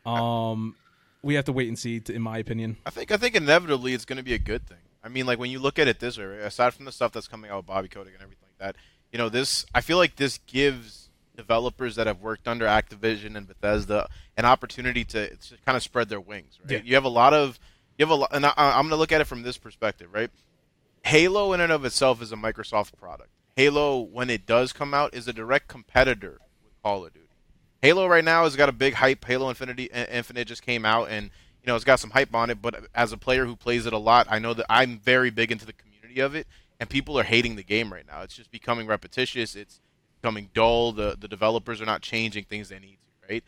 Um, we have to wait and see, in my opinion. I think I think inevitably it's going to be a good thing. I mean, like when you look at it this way, aside from the stuff that's coming out with Bobby Kotick and everything like that, you know, this I feel like this gives developers that have worked under Activision and Bethesda an opportunity to, to kind of spread their wings. Right? Yeah. You have a lot of you have a lot, and I, I'm going to look at it from this perspective, right? Halo in and of itself is a Microsoft product. Halo, when it does come out, is a direct competitor with Call of Duty. Halo right now has got a big hype. Halo Infinity Infinite just came out, and you know it's got some hype on it. But as a player who plays it a lot, I know that I'm very big into the community of it, and people are hating the game right now. It's just becoming repetitious. It's becoming dull. The the developers are not changing things they need to, right?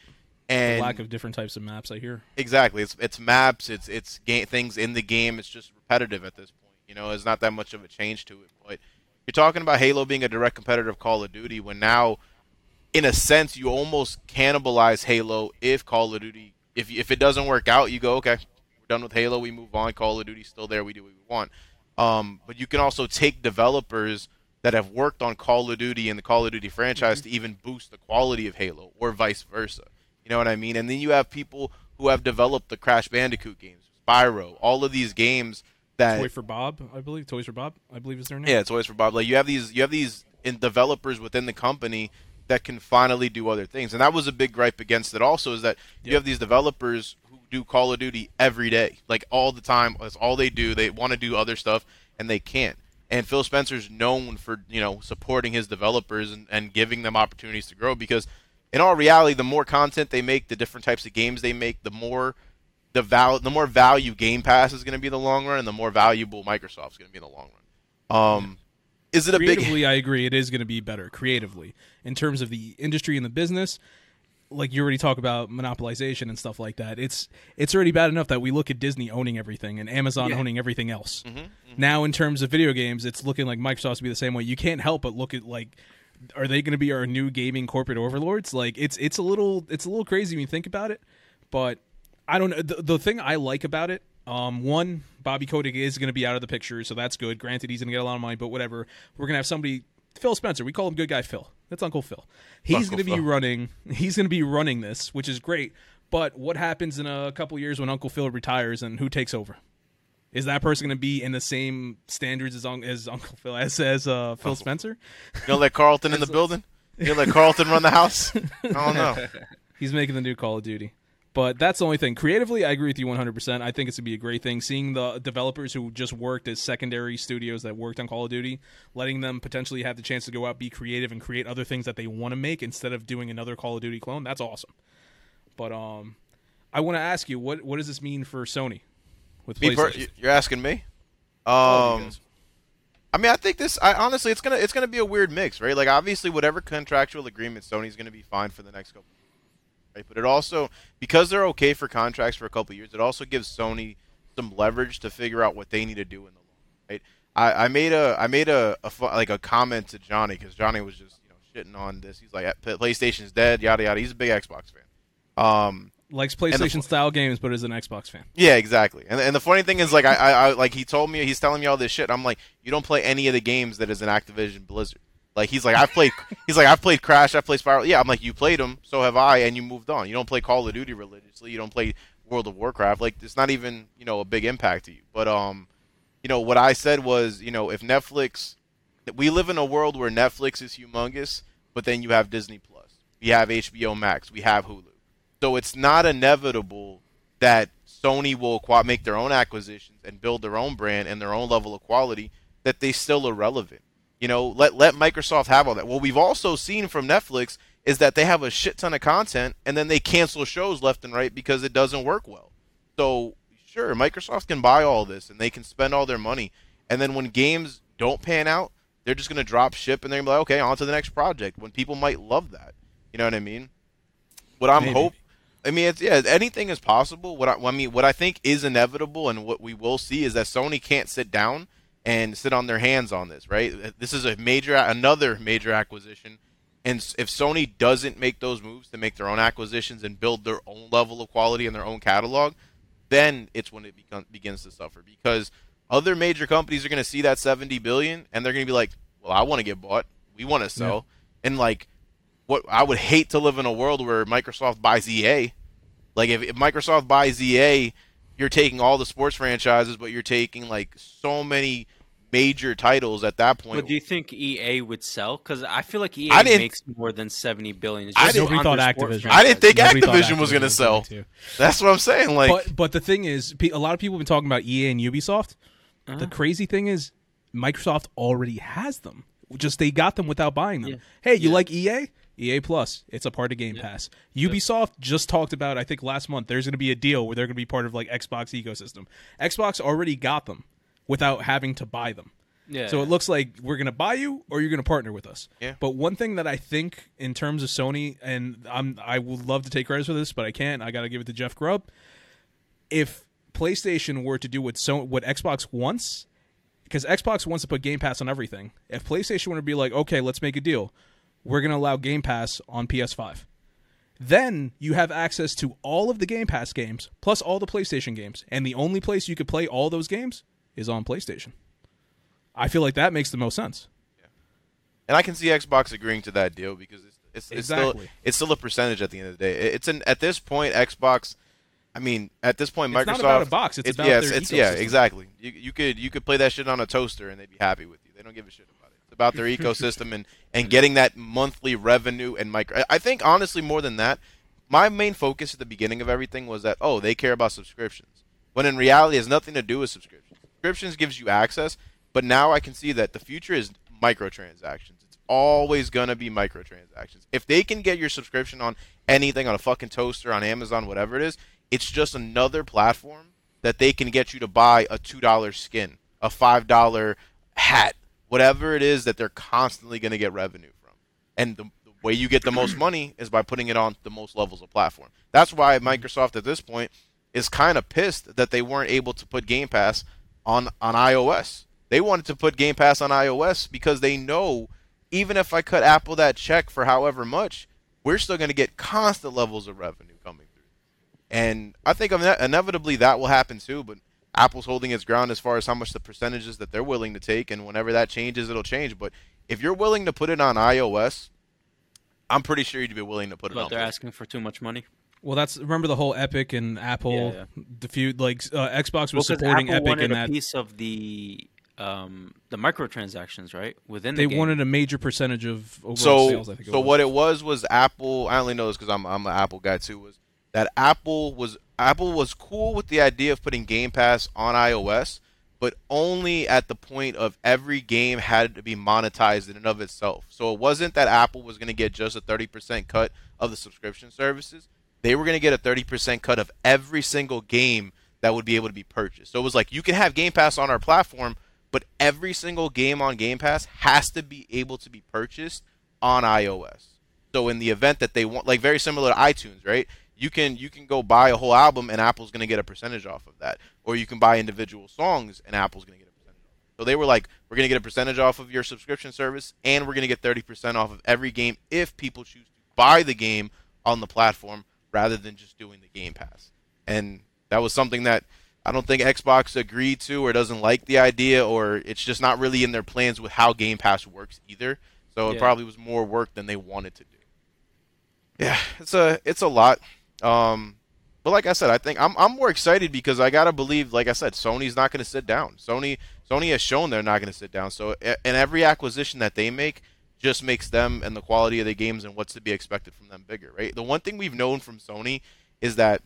And lack of different types of maps, I hear. Exactly. It's it's maps. It's it's game things in the game. It's just repetitive at this point. You know, it's not that much of a change to it. But you're talking about Halo being a direct competitor of Call of Duty when now, in a sense, you almost cannibalize Halo if Call of Duty. If if it doesn't work out, you go okay. We're done with Halo. We move on. Call of Duty's still there. We do what we want. Um, but you can also take developers that have worked on Call of Duty and the Call of Duty franchise mm-hmm. to even boost the quality of Halo, or vice versa. You know what I mean? And then you have people who have developed the Crash Bandicoot games, Spyro, all of these games that Toy for Bob, I believe. Toys for Bob, I believe is their name. yeah, Toys for Bob. Like you have these, you have these in developers within the company that can finally do other things, and that was a big gripe against it. Also, is that you have these developers who do Call of Duty every day, like all the time. That's all they do. They want to do other stuff, and they can't. And Phil Spencer's known for you know supporting his developers and, and giving them opportunities to grow because in all reality, the more content they make, the different types of games they make, the more the val the more value Game Pass is going to be in the long run, and the more valuable Microsoft's going to be in the long run. Um, Is it a big? creatively, I agree. It is going to be better creatively in terms of the industry and the business. Like you already talk about monopolization and stuff like that. It's it's already bad enough that we look at Disney owning everything and Amazon Yeah. owning everything else. Mm-hmm, Now, in terms of video games, it's looking like Microsoft's to be the same way. You can't help but look at like, are they going to be our new gaming corporate overlords? Like, it's it's a little it's a little crazy when you think about it. But I don't know. The, the thing I like about it, um, one, Bobby Kotick is going to be out of the picture, so that's good. Granted, he's going to get a lot of money, but whatever. We're going to have somebody, Phil Spencer. We call him Good Guy Phil. That's Uncle Phil. He's going to be running. He's going to be running this, which is great. But what happens in a couple years when Uncle Phil retires and who takes over? Is that person going to be in the same standards as, as Uncle Phil as as uh, Phil Spencer? You gonna let Carlton in the building? You gonna let Carlton run the house? I don't know. He's making the new Call of Duty. But that's the only thing. Creatively, I agree with you 100%. I think it's going to be a great thing. Seeing the developers who just worked as secondary studios that worked on Call of Duty, letting them potentially have the chance to go out, be creative, and create other things that they want to make instead of doing another Call of Duty clone, that's awesome. But um, I want to ask you, what what does this mean for Sony with Me per- you're asking me? All of you Um, guys. I mean, I think this. I honestly, it's gonna it's gonna be a weird mix, right? Like, obviously, whatever contractual agreement Sony's gonna be fine for the next couple, of years, right? But it also because they're okay for contracts for a couple years, it also gives Sony some leverage to figure out what they need to do in the long, run, right? I, I made a I made a, a like a comment to Johnny because Johnny was just you know shitting on this. He's like, PlayStation's dead, yada yada. He's a big Xbox fan. Um, Likes the- PlayStation style games, but is an Xbox fan. yeah, exactly. And and the funny thing is, like, I, I, I like he told me he's telling me all this shit. I'm like, you don't play any of the games that is an Activision Blizzard. Like he's like, I've played. He's like, I've played Crash. I've played Spyro. Yeah, I'm like, you played them, so have I, and you moved on. You don't play Call of Duty religiously. You don't play World of Warcraft. Like it's not even you know a big impact to you. But um, you know what I said was, you know, if Netflix, we live in a world where Netflix is humongous, but then you have Disney Plus, we have HBO Max, we have Hulu. So it's not inevitable that Sony will make their own acquisitions and build their own brand and their own level of quality that they still are relevant. You know, let let Microsoft have all that. What we've also seen from Netflix is that they have a shit ton of content and then they cancel shows left and right because it doesn't work well. So sure, Microsoft can buy all this and they can spend all their money, and then when games don't pan out, they're just gonna drop ship and they're gonna be like, okay, on to the next project. When people might love that, you know what I mean? What I'm Maybe. hope, I mean, it's yeah, anything is possible. What I, I mean, what I think is inevitable, and what we will see is that Sony can't sit down and sit on their hands on this. Right? This is a major, another major acquisition, and if Sony doesn't make those moves to make their own acquisitions and build their own level of quality in their own catalog, then it's when it become, begins to suffer because other major companies are going to see that 70 billion and they're going to be like, "Well, I want to get bought. We want to sell." And like what I would hate to live in a world where Microsoft buys EA. Like if, if Microsoft buys EA, you're taking all the sports franchises, but you're taking like so many major titles at that point. But do you think EA would sell? Because I feel like EA I didn't- makes more than seventy billion. It's I just didn't- Nobody thought their sports Activision. I didn't think Nobody thought Activision was gonna sell. going. That's what I'm saying. Like but but the thing is, a lot of people have been talking about EA and Ubisoft. The Uh-huh. crazy thing is, Microsoft already has them. Just they got them without buying them. Yeah. Hey, you Yeah. like EA? EA Plus, it's a part of Game Pass. Ubisoft just talked about, I think last month, there's going to be a deal where they're going to be part of like Xbox ecosystem. Xbox already got them without having to buy them. Yeah. So it looks like we're going to buy you or you're going to partner with us. Yeah. But one thing that I think in terms of Sony, and I'm I would love to take credit for this, but I can't. I got to give it to Jeff Grubb. If PlayStation were to do what so what Xbox wants, because Xbox wants to put Game Pass on everything. If PlayStation were to be like, okay, let's make a deal, we're going to allow Game Pass on PS5. Then you have access to all of the Game Pass games plus all the PlayStation games, and the only place you could play all those games is on PlayStation. I feel like that makes the most sense. and I can see Xbox agreeing to that deal because it's it's, it's still it's still a percentage at the end of the day. It's an at this point Xbox. I mean, at this point, It's Microsoft. not about a box, it's about yeah, their it's, yeah, exactly. You, you could you could play that shit on a toaster and they'd be happy with you. They don't give a shit about it. It's about their ecosystem and and getting that monthly revenue and micro. I- I think honestly more than that, my main focus at the beginning of everything was that oh they care about subscriptions, when in reality it has nothing to do with subscriptions. Subscriptions gives you access, but now I can see that the future is microtransactions. It's always gonna be microtransactions. If they can get your subscription on anything on a fucking toaster on Amazon, whatever it is, it's just another platform that they can get you to buy a two dollar skin, a five dollar hat, whatever it is that they're constantly going to get revenue from. And the, the way you get the most money is by putting it on the most levels of platform. That's why Microsoft at this point is kind of pissed that they weren't able to put Game Pass on on iOS. They wanted to put Game Pass on iOS because they know even if I cut Apple that check for however much, we're still going to get constant levels of revenue coming through. And I think inevitably that will happen too, but Apple's holding its ground as far as how much the percentages that they're willing to take, and whenever that changes, it'll change. But if you're willing to put it on iOS, I'm pretty sure you'd be willing to put it But on. they're asking for too much money. Well, that's remember the whole Epic and Apple Yeah, the feud like uh, Xbox was Well, supporting Apple Epic in a that piece of the um, the microtransactions, right? Within the they game. wanted a major percentage of overall so sales. I think. so what it was was Apple. I only know this because I'm I'm an Apple guy too. Was that Apple was Apple was cool with the idea of putting Game Pass on iOS, but only at the point of every game had to be monetized in and of itself. So it wasn't that Apple was going to get just a 30% cut of the subscription services. They were going to get a 30% cut of every single game that would be able to be purchased. So it was like you can have Game Pass on our platform, but every single game on Game Pass has to be able to be purchased on iOS. So in the event that they want, like very similar to iTunes, right? You can you can go buy a whole album and Apple's going to get a percentage off of that, or you can buy individual songs and Apple's going to get a percentage. Off. So they were like, we're going to get a percentage off of your subscription service, and we're going to get thirty percent off of every game if people choose to buy the game on the platform rather than just doing the Game Pass. And that was something that I don't think Xbox agreed to or doesn't like the idea or it's just not really in their plans with how Game Pass works either. So it probably was more work than they wanted to do. Yeah, it's a it's a lot. Um but like I said, I think I'm I'm more excited because I gotta believe, like I said, Sony's not going to sit down. Sony Sony has shown they're not going to sit down. So a- and every acquisition that they make just makes them and the quality of the games and what's to be expected from them bigger, right? The one thing we've known from Sony is that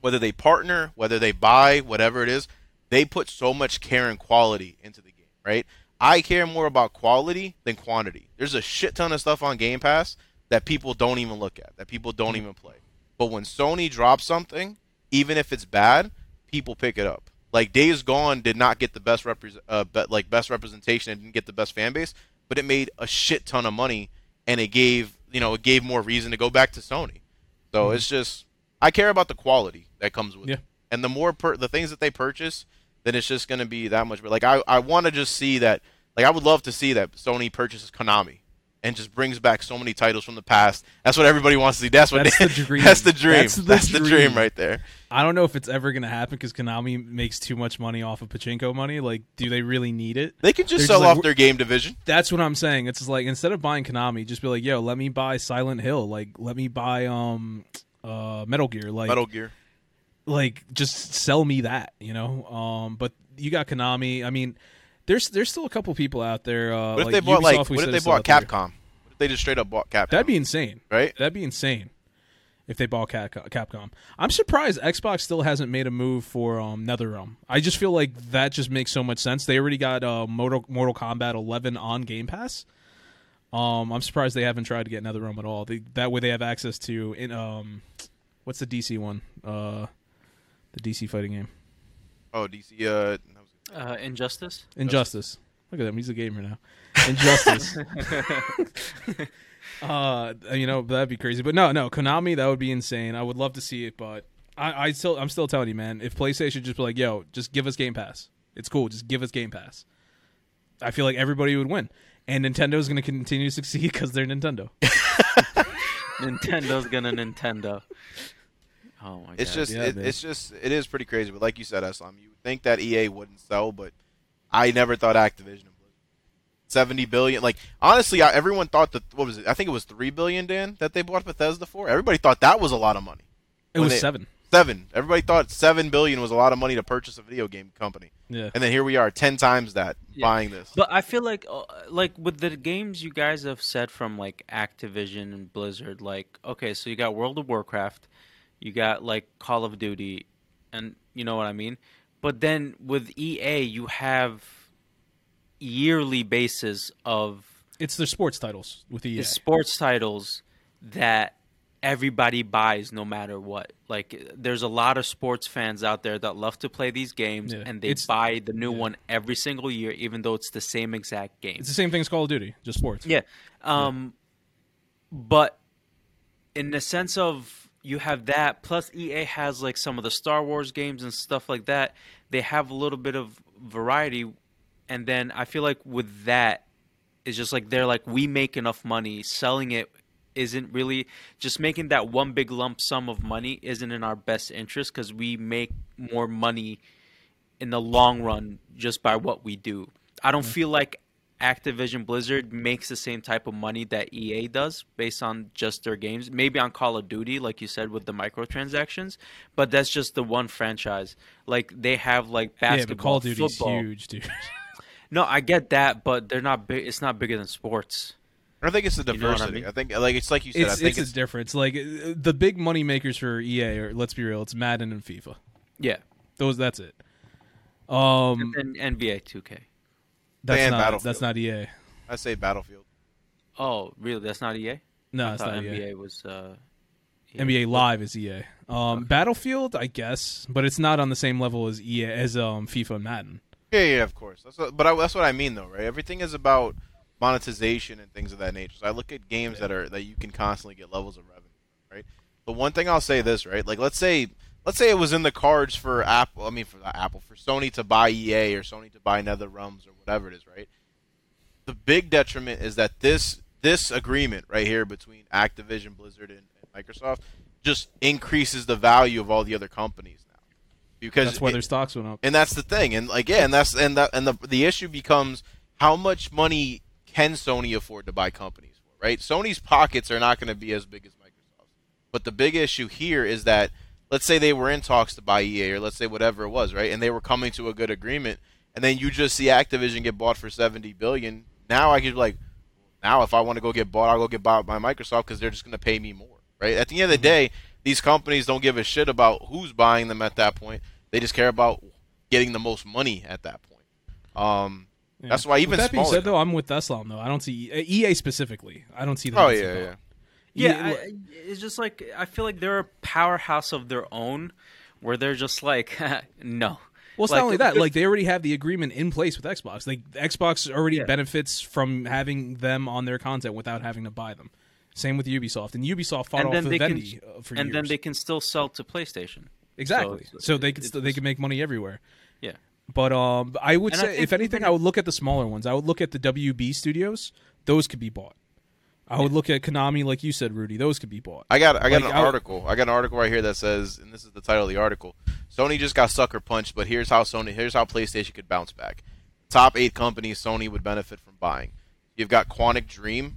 whether they partner, whether they buy, whatever it is, they put so much care and quality into the game, right? I care more about quality than quantity. There's a shit ton of stuff on Game Pass that people don't even look at, that people don't even play. But when Sony drops something, even if it's bad, people pick it up. Like Days Gone did not get the best repre- uh, be- like best representation, it didn't get the best fan base, but it made a shit ton of money and it gave, you know, it gave more reason to go back to Sony. So mm-hmm. it's just I care about the quality that comes with Yeah. it. And the more per- the things that they purchase, then it's just going to be that much. But like I, I want to just see that. Like I would love to see that Sony purchases Konami and just brings back so many titles from the past. That's what everybody wants to see. That's what That's they- the dream. That's the dream. That's That's the the, dream. dream. right there. I don't know if it's ever gonna happen because Konami makes too much money off of pachinko money. Like, do they really need it? They can just They're sell just like, off their game division. That's what I'm saying. It's like instead of buying Konami, just be like, yo, let me buy Silent Hill. Like, let me buy um uh Metal Gear. Like, Metal Gear. like just sell me that, you know. Um, but you got Konami. I mean, there's there's still a couple people out there. Uh, What if like they bought Ubisoft, like? What if they bought there. Capcom? What if they just straight up bought Capcom? That'd be insane. right. That'd be insane if they bought Capcom. I'm surprised Xbox still hasn't made a move for um, NetherRealm. I just feel like that just makes so much sense. They already got uh, Mortal Mortal Kombat 11 on Game Pass. Um, I'm surprised they haven't tried to get NetherRealm at all. They, that way, they have access to in um, what's the DC one? Uh, the DC fighting game, Oh, DC. Uh, Uh, Injustice. Injustice. Look at him; he's a gamer now. Injustice. Uh, you know that'd be crazy, but no, no, Konami, that would be insane. I would love to see it, but I, I still, I'm still telling you, man. If PlayStation just be like, yo, just give us Game Pass, it's cool. Just give us Game Pass. I feel like everybody would win, and Nintendo's going to continue to succeed because they're Nintendo. Nintendo's gonna Nintendo. Oh my god. it's just yeah, it, man. it's just it is pretty crazy. But like you said, Eslam, you would think that EA wouldn't sell, but I never thought Activision would. Blizzard. Seventy billion, like honestly, I, everyone thought that what was it? I think it was three billion, Dan, that they bought Bethesda for. Everybody thought that was a lot of money. It was they- seven. Seven. Everybody thought seven billion was a lot of money to purchase a video game company, Yeah, and then here we are, ten times that Yeah. buying this. But I feel like, uh, like with the games you guys have said from like Activision and Blizzard, like okay, so you got World of Warcraft, you got like Call of Duty, and you know what I mean. But then with EA, you have yearly basis of it's their sports titles with EA. the sports titles that everybody buys no matter what. Like there's a lot of sports fans out there that love to play these games Yeah. and they It's- buy the new yeah. one every single year even though it's the same exact game. It's the same thing as Call of Duty, just sports. Yeah. Um but in the sense of you have that plus EA has like some of the Star Wars games and stuff like that. They have a little bit of variety and then I feel like with that it's just like they're like we make enough money selling it isn't really just making that one big lump sum of money isn't in our best interest cuz we make more money in the long run just by what we do. I don't mm. feel like Activision Blizzard makes the same type of money that EA does based on just their games. Maybe on Call of Duty, like you said, with the microtransactions, but that's just the one franchise. Like they have like Yeah, basketball, but Call of Duty's football. huge, dude. No, I get that, but they're not big. It's not bigger than sports. I don't think it's the You know I diversity. I, think like it's like you said. it's I think it's, a difference. Like the big money makers for EA, or let's be real, it's Madden and FIFA. Yeah, Those, that's it. Um, and NBA 2K. That's and not Battlefield. that's not EA. I say Battlefield. Oh, really? That's not EA. No, I it's not EA. NBA was. Uh, EA. NBA Live is EA. Um, Battlefield, I guess, but it's not on the same level as EA as um FIFA and Madden. Yeah, yeah, of course. That's what, but I, that's what I mean, though, right? Everything is about monetization and things of that nature. So I look at games that are that you can constantly get levels of revenue, right? But one thing I'll say this, right? Like, let's say, let's say it was in the cards for Apple. I mean, for Apple, for Sony to buy EA or Sony to buy Nether Realms or whatever it is, right? The big detriment is that this this agreement right here between Activision, Blizzard, and, and Microsoft just increases the value of all the other companies now. Because That's why it- their stocks went up. and that's the thing and like yeah and that's and that and the the issue becomes how much money can sony afford to buy companies for right sony's pockets are not going to be as big as microsoft's but the big issue here is that let's say they were in talks to buy ea or let's say whatever it was right and they were coming to a good agreement and then you just see activision get bought for 70 billion now i could be like now if i want to go get bought i'll go get bought by microsoft because they're just going to pay me more right at the end of the day these companies don't give a shit about who's buying them at that point they just care about getting the most money at that point. Um, Yeah. That's why even with that being said, though, I'm with Eslam though. I don't see uh, EA specifically. I don't see them. oh yeah, yeah. Yeah, EA I, it's just like I feel like they're a powerhouse of their own, where they're just like, no. Well, it's Like, not only that. Like they already have the agreement in place with Xbox. Like Xbox already Yeah. benefits from having them on their content without having to buy them. Same with Ubisoft, and Ubisoft fought And off they can- Vivendi uh, for and years. then they can still sell to PlayStation. exactly. so So, they can still, they can make money everywhere. Yeah. But um, I would And say, think if anything, I would look at the smaller ones. I would look at the WB studios; those could be bought. I would look at Konami, like you said, Rudy; those could be bought. I got I got Like, an I- article. I got an article right here that says, and this is the title of the article. Sony just got sucker punched, but here's how Sony, here's how PlayStation could bounce back. Top eight companies Sony would benefit from buying. You've got Quantic Dream.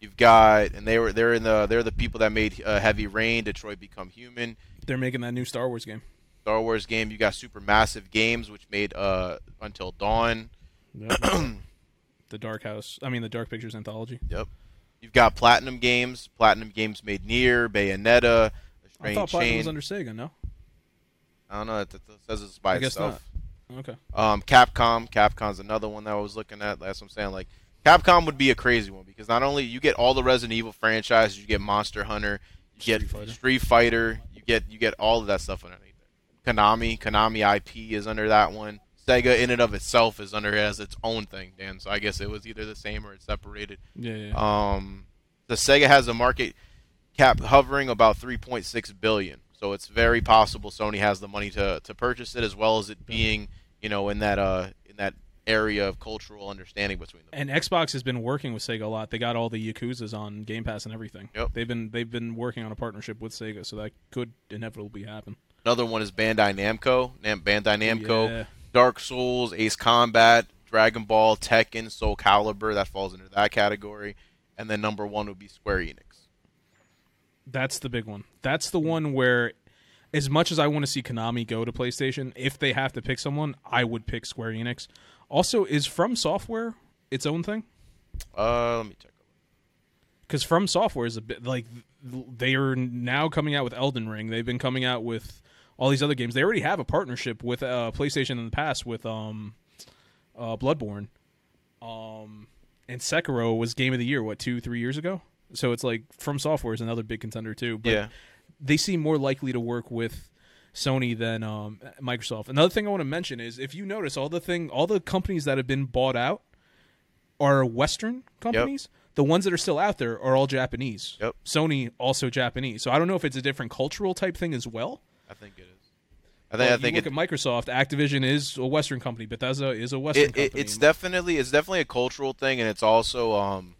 You've got, and they were they're in the they're the people that made uh, Heavy Rain, Detroit Become Human, They're making that new Star Wars game. Star Wars game. You got Super Massive Games, which made uh Until Dawn. the Dark House. I mean, the Dark Pictures anthology. Yep. You've got Platinum Games. Platinum Games made NieR, Bayonetta, The I thought Platinum Chain. was under Sega. No. I don't know. It, it says it's by I guess itself. Okay. Um, Capcom. Capcom's another one that I was looking at. That's what I'm saying. Like, Capcom would be a crazy one because not only you get all the Resident Evil franchises, you get Monster Hunter, you Street get Fighter. Street Fighter, you get you get all of that stuff underneath it. Konami, Konami IP is under that one. Sega in and of itself is under as its own thing, Dan. So I guess it was either the same or it's separated. Yeah. yeah. Um, the Sega has a market cap hovering about 3.6 billion. So it's very possible Sony has the money to, to purchase it, as well as it being, you know, in that uh in that area of cultural understanding between them. And Xbox has been working with Sega a lot. They got all the Yakuza's on Game Pass and everything. Yep. They've been they've been working on a partnership with Sega, so that could inevitably happen. Another one is Bandai Namco. Nam- Bandai Namco, Yeah. Dark Souls, Ace Combat, Dragon Ball, Tekken, Soul Calibur. That falls into that category. And then number one would be Square Enix. That's the big one. That's the one where, as much as I want to see Konami go to PlayStation, if they have to pick someone, I would pick Square Enix. Also, is From Software its own thing? Uh, let me check. Because From Software is a bit like they are now coming out with Elden Ring. They've been coming out with all these other games. They already have a partnership with uh, PlayStation in the past with um, uh, Bloodborne. Um, and Sekiro was Game of the Year what two three years ago. So it's like From Software is another big contender too. But yeah. they seem more likely to work with Sony than um, Microsoft. Another thing I want to mention is if you notice all the thing, all the companies that have been bought out are Western companies. The ones that are still out there are all Japanese. Yep. Sony also Japanese. So I don't know if it's a different cultural type thing as well. I think it is. I think Well, I think you it, look at Microsoft. Activision is a Western company. Bethesda is a Western it, it, company. it's definitely it's definitely a cultural thing, and it's also um,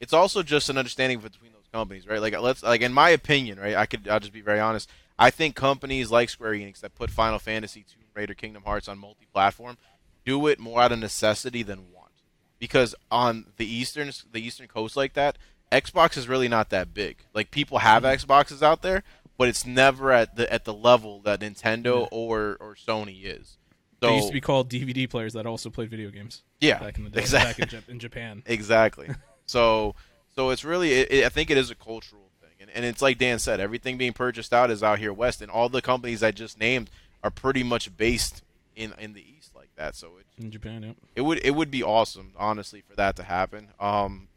it's also just an understanding between those companies, right? Like let's like in my opinion, right? I could I'll just be very honest. I think companies like Square Enix that put Final Fantasy, Tomb Raider, Kingdom Hearts on multi-platform do it more out of necessity than want, because on the eastern the eastern coast like that, Xbox is really not that big. Like people have Xboxes out there, but it's never at the at the level that Nintendo or or Sony is. So they used to be called DVD players that also played video games. yeah, back in the day, exactly. back in, Jap- in Japan. Exactly. so, so it's really, it, it, I think it is a cultural thing, and, and it's like Dan said, everything being purchased out is out here west, and all the companies I just named are pretty much based in in the east like that. So it In Japan, yeah. it would it would be awesome, honestly, for that to happen. Um,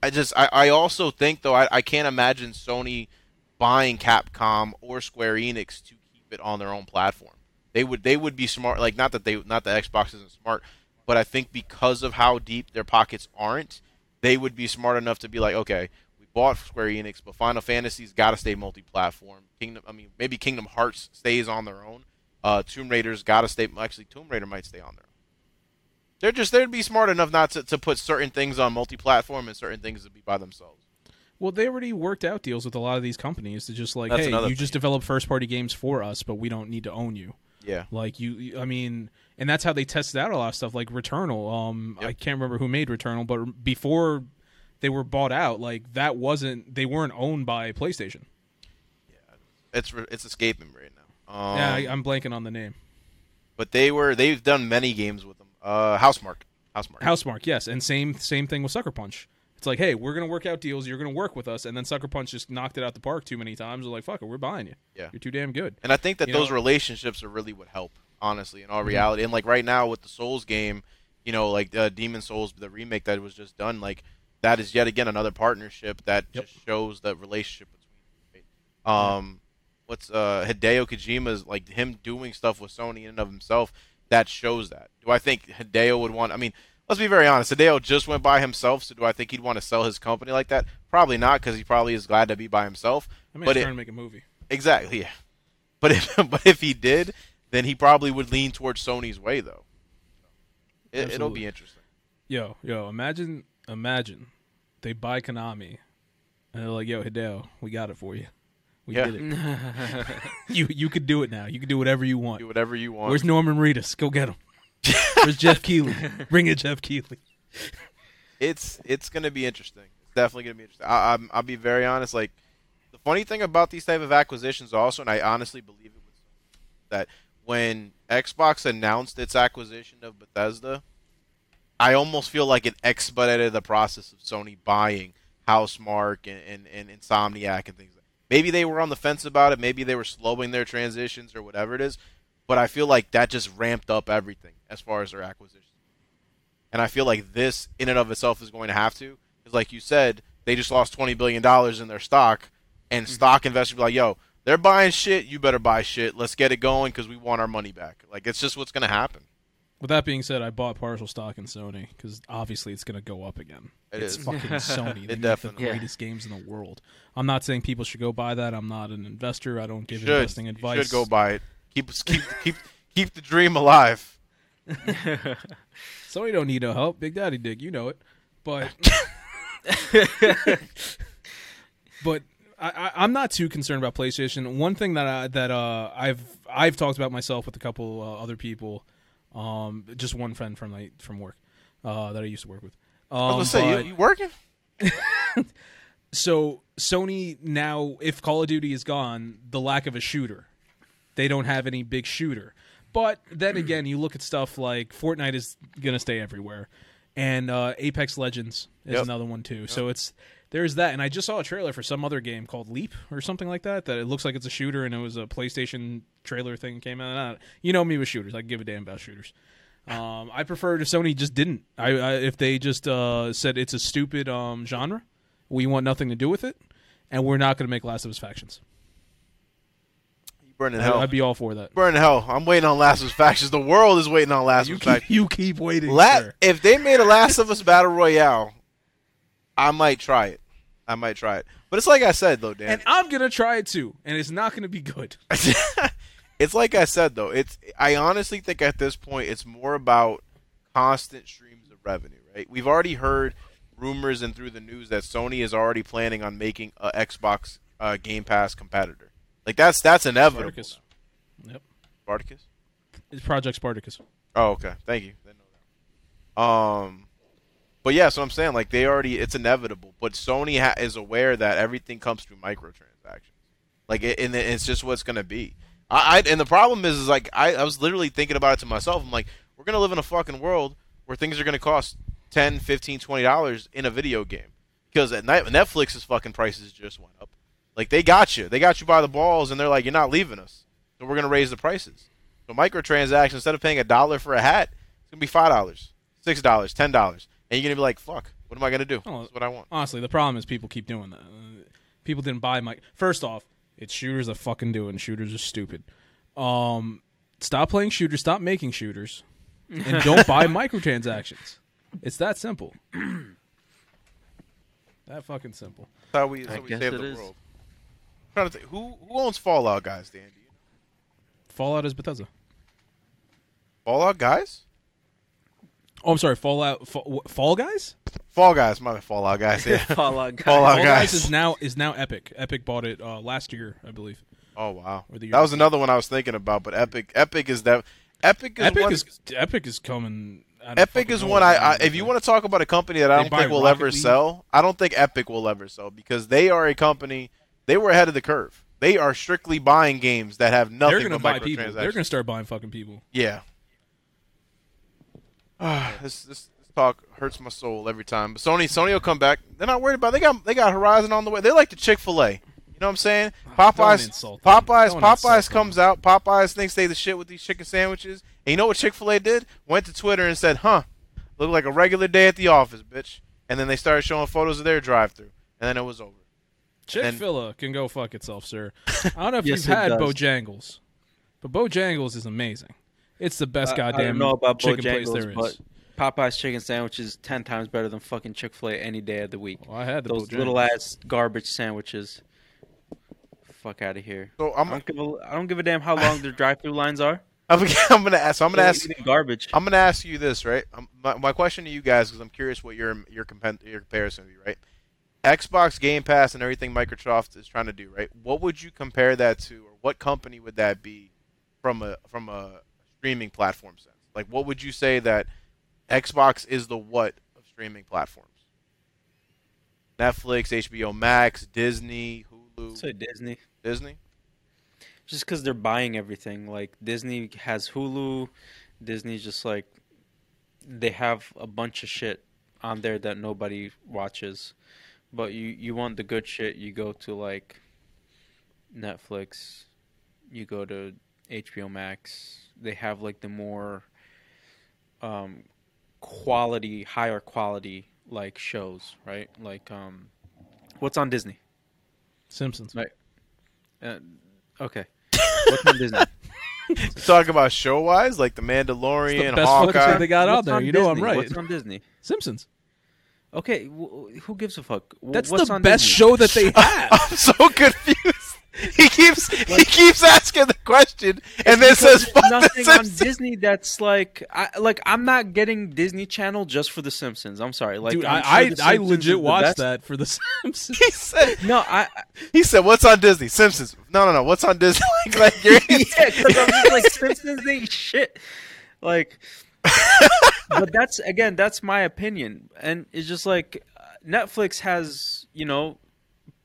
I just I, I also think though I, I can't imagine Sony buying Capcom or Square Enix to keep it on their own platform. They would they would be smart like not that they not that Xbox isn't smart, but I think because of how deep their pockets aren't, they would be smart enough to be like, okay, we bought Square Enix, but Final Fantasy's got to stay multi-platform. Kingdom, I mean, maybe Kingdom Hearts stays on their own. Uh, Tomb Raider's got to stay. Actually, Tomb Raider might stay on their own. They're just they'd be smart enough not to, to put certain things on multi-platform and certain things to be by themselves. Well, they already worked out deals with a lot of these companies to just like, That's hey, another you just thing. develop first-party games for us, but we don't need to own you. Yeah, Like you, I mean, and that's how they tested out a lot of stuff, like Returnal. Um, Yep. I can't remember who made Returnal, but before they were bought out, like that wasn't they weren't owned by PlayStation. Yeah, it's it's escaping me right now. Um, yeah, I, I'm blanking on the name. but they were they've done many games with them. Uh, Housemarque, Housemarque. Housemarque, yes, and same same thing with Sucker Punch. It's like, hey, we're gonna work out deals. You're gonna work with us, and then Sucker Punch just knocked it out the park too many times. We're like, fuck it, we're buying you. Yeah. you're too damn good. And I think that You those know- relationships are really what help, honestly, in all Mm-hmm. reality. And like right now with the Souls game, you know, like uh, Demon Souls, the remake that was just done, like that is yet again another partnership that Yep. just shows the relationship between. Um, what's uh Hideo Kojima's like him doing stuff with Sony in and of himself that shows that. Do I think Hideo would want? I mean. Let's be very honest. Hideo just went by himself, so do I think he'd want to sell his company like that? Probably not, because he probably is glad to be by himself. I mean, but it, trying to make a movie. Exactly. Yeah. But if but if he did, then he probably would lean towards Sony's way, though. It, it'll be interesting. Yo, yo, imagine, imagine, they buy Konami, and they're like, "Yo, Hideo, we got it for you. We Yeah. did it. you you could do it now. You can do whatever you want. Do whatever you want. Where's Norman Reedus? Go get him. Where's Geoff Keighley? Bring it, Geoff Keighley. it's it's gonna be interesting. It's definitely gonna be interesting. I, I'm, I'll be very honest. Like the funny thing about these type of acquisitions, also, and I honestly believe it was that when Xbox announced its acquisition of Bethesda, I almost feel like it expedited the process of Sony buying Housemarque and, and, and Insomniac and things. like Maybe they were on the fence about it. Maybe they were slowing their transitions or whatever it is. But I feel like that just ramped up everything as far as their acquisitions. And I feel like this, in and of itself, is going to have to. Because, like you said, they just lost twenty billion dollars in their stock, and mm-hmm. stock investors be like, "Yo, they're buying shit. You better buy shit. Let's get it going because we want our money back." Like it's just what's going to happen. With that being said, I bought partial stock in Sony because obviously it's going to go up again. It it's is. fucking Sony. They It make definitely- the Yeah. greatest games in the world. I'm not saying people should go buy that. I'm not an investor. I don't give should investing you advice. should go buy it. Keep keep keep keep the dream alive. Sony don't need no help. Big Daddy Dick, you know it. But but I, I, I'm not too concerned about PlayStation. One thing that I, that uh, I've I've talked about myself with a couple uh, other people, um, just one friend from my from work uh, that I used to work with. Um, I was gonna say, you, you working? so Sony now, if Call of Duty is gone, the lack of a shooter, they don't have any big shooter. But then again, you look at stuff like Fortnite is gonna stay everywhere, and uh, Apex Legends is Yep. another one too. So it's there's that, and I just saw a trailer for some other game called Leap or something like that. That it looks like it's a shooter, and it was a PlayStation trailer thing came out. You know me with shooters; I can give a damn about shooters. Um, I preferred if Sony just didn't. I, I if they just uh, said it's a stupid um, genre, We want nothing to do with it, and we're not going to make Last of Us factions. You burning hell. I'd be all for that. burning hell. I'm waiting on Last of Us factions. The world is waiting on Last You of Us factions. you keep waiting. La- sir. if they made a Last of Us battle royale, I might try it. I might try it. But it's like I said though, Dan. And I'm gonna try it too, and it's not gonna be good. it's like I said though. It's I honestly think at this point it's more about constant streams of revenue, right? We've already heard rumors and through the news that Sony is already planning on making a Xbox uh, Game Pass competitor. Like that's that's inevitable. Spartacus. Yep. Spartacus. It's Project Spartacus. Oh, okay. Thank you. Didn't know that. Um, but yeah, so I'm saying like they already it's inevitable, but Sony ha- is aware that everything comes through microtransactions. Like, it, and it's just what's gonna be. I, I and the problem is, is like I, I was literally thinking about it to myself. I'm like, we're gonna live in a fucking world where things are gonna cost 10 15 20 dollars in a video game because at night Netflix's fucking prices just went up. Like they got you, they got you by the balls, and they're like, you're not leaving us, so we're gonna raise the prices. So microtransactions, instead of paying a dollar for a hat, it's gonna be five dollars, six dollars, ten dollars, and you're gonna be like, "Fuck, what am I gonna do? Oh, That's what I want." Honestly, the problem is people keep doing that. Uh, People didn't buy my. First off, it's shooters that fucking do it, and shooters are stupid. Um, stop playing shooters. Stop making shooters, and don't buy microtransactions. It's that simple. that fucking simple. That's how we, that's how we save the is. world. I'm trying to think, who who owns Fallout, guys? Dan, do you know? Fallout is Bethesda. Fallout guys? Oh, I'm sorry. Fallout. Fa- Fall Guys. Fall guys, my bad, Fallout guys. Yeah. Fallout guys. Fallout Fall guys. Guys is now is now Epic. Epic bought it uh, last year, I believe. oh wow, Or the year that was before. another one I was thinking about. But Epic, Epic is that. Epic is Epic one. is Epic is coming. Epic is nowhere, one I, I if you want to talk about a company that I don't think will Rocket ever League. sell, I don't think Epic will ever sell because they are a company they were ahead of the curve. They are strictly buying games that have they're nothing gonna buy people. They're gonna start buying fucking people. Yeah. Ah, this, this this talk hurts my soul every time. But Sony Sony will come back. They're not worried about. They got they got Horizon on the way. They like the Chick Fil A. You know what I'm saying? Popeyes. Popeyes Popeyes insult comes out. Popeyes thinks they the shit with these chicken sandwiches. And you know what Chick Fil A did? Went to Twitter and said, "Huh, look like a regular day at the office, bitch." And then they started showing photos of their drive-through, and then it was over. Chick Fil A can go fuck itself, sir. I don't know if Yes, you've had does. Bojangles, but Bojangles is amazing. It's the best I- I don't know about chicken place there Bojangles, but Popeye's chicken sandwich is ten times better than fucking Chick Fil A any day of the week. Well, I had the Those Bojangles. little ass garbage sandwiches. Fuck out of here. So I I'm don't give a, I don't give a damn how long their drive-through lines are. I'm, I'm gonna ask. I'm gonna They're ask. garbage. I'm gonna ask you this, right? Um, my, my question to you guys, because I'm curious what your your compen- your comparison would be, right? Xbox Game Pass and everything Microsoft is trying to do, right? What would you compare that to, or what company would that be from a from a streaming platform sense? Like, what would you say that Xbox is the what of streaming platforms? Netflix, HBO Max, Disney, Hulu, Say Disney. Disney. Just because they're buying everything. Like Disney has Hulu. Disney's just like they have a bunch of shit on there that nobody watches. But you you want the good shit, you go to like Netflix. You go to HBO Max. They have like the more um quality, higher quality like shows, right? Like um what's on Disney? Simpsons. Right. Uh, okay. What's on Disney? Talking about show wise, like The It's Mandalorian, the best fucking Hawkeye. they got out there. You know I'm right. What's on Disney? Simpsons. Okay, w- who gives a fuck? W- That's what's the on best Disney? show that they have. I'm so confused. He keeps he keeps asking the question and then Because says there's "Fuck the nothing on Simpsons." Disney that's like, I, like I'm not getting Disney Channel just for The Simpsons. I'm sorry, like Dude, I'm I sure The I, I Simpsons is legit the watched best. that for the Simpsons. He said No, I I- he said what's on Disney? Simpsons. No, no, no. What's on Disney? like, like you're yeah, because I'm just like Simpsons ain't shit. Like, but that's again, that's my opinion, and it's just like uh, Netflix has you know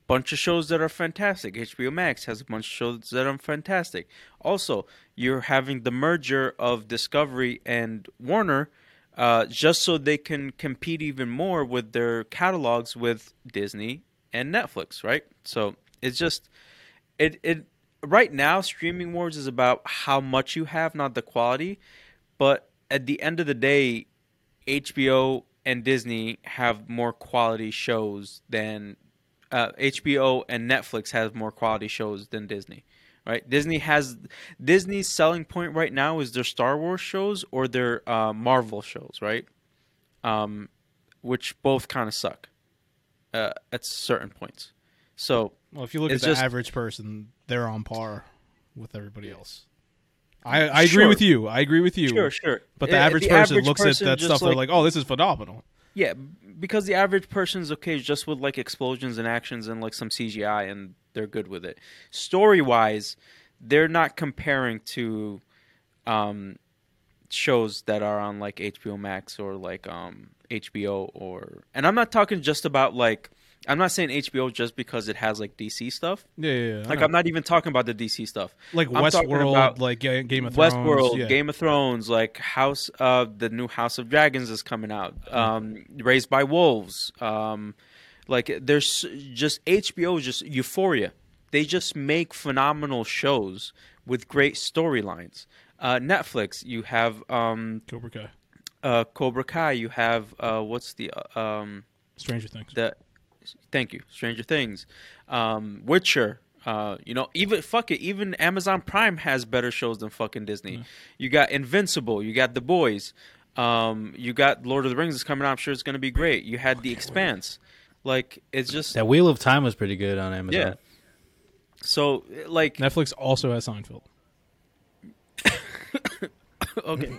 bunch of shows that are fantastic. HBO Max has a bunch of shows that are fantastic. Also, you're having the merger of Discovery and Warner. Uh, just so they can compete even more with their catalogs with Disney and Netflix, right? So it's just it it right now streaming wars is about how much you have, not the quality. But at the end of the day, HBO and Disney have more quality shows than uh, HBO and Netflix have more quality shows than Disney. Right? Disney has Disney's selling point right now is their Star Wars shows or their uh, Marvel shows, right? Um, which both kind of suck uh, at certain points. So Well, if you look at the just- average person, they're on par with everybody else. I, I agree Sure. with you. I agree with you. sure, sure. But the average person average looks person at that stuff. they're like, "Oh, this is phenomenal." Yeah, because the average person's okay just with like explosions and actions and like some CGI and they're good with it. Story wise, they're not comparing to um shows that are on like HBO Max or like um HBO or and I'm not talking just about like I'm not saying HBO just because it has like DC stuff. Yeah, yeah. yeah Like. I'm not even talking about the DC stuff. like I'm Westworld, like Game of Thrones. Westworld, yeah. Game of Thrones, like House uh the new House of Dragons is coming out. Um Raised by Wolves. Um like there's just HBO is just Euphoria. They just make phenomenal shows with great storylines. Uh Netflix, you have um Cobra Kai, uh Cobra Kai, you have uh what's the uh, um Stranger Things. the thank you. Stranger things. Um witcher uh you know even fuck it even amazon prime has better shows than fucking disney. You got invincible you got the boys um you got lord of the rings is coming out i'm sure it's going to be great. You had the expanse. Like it's just That Wheel of Time was pretty good on Amazon. yeah. So like Netflix also has Seinfeld. okay.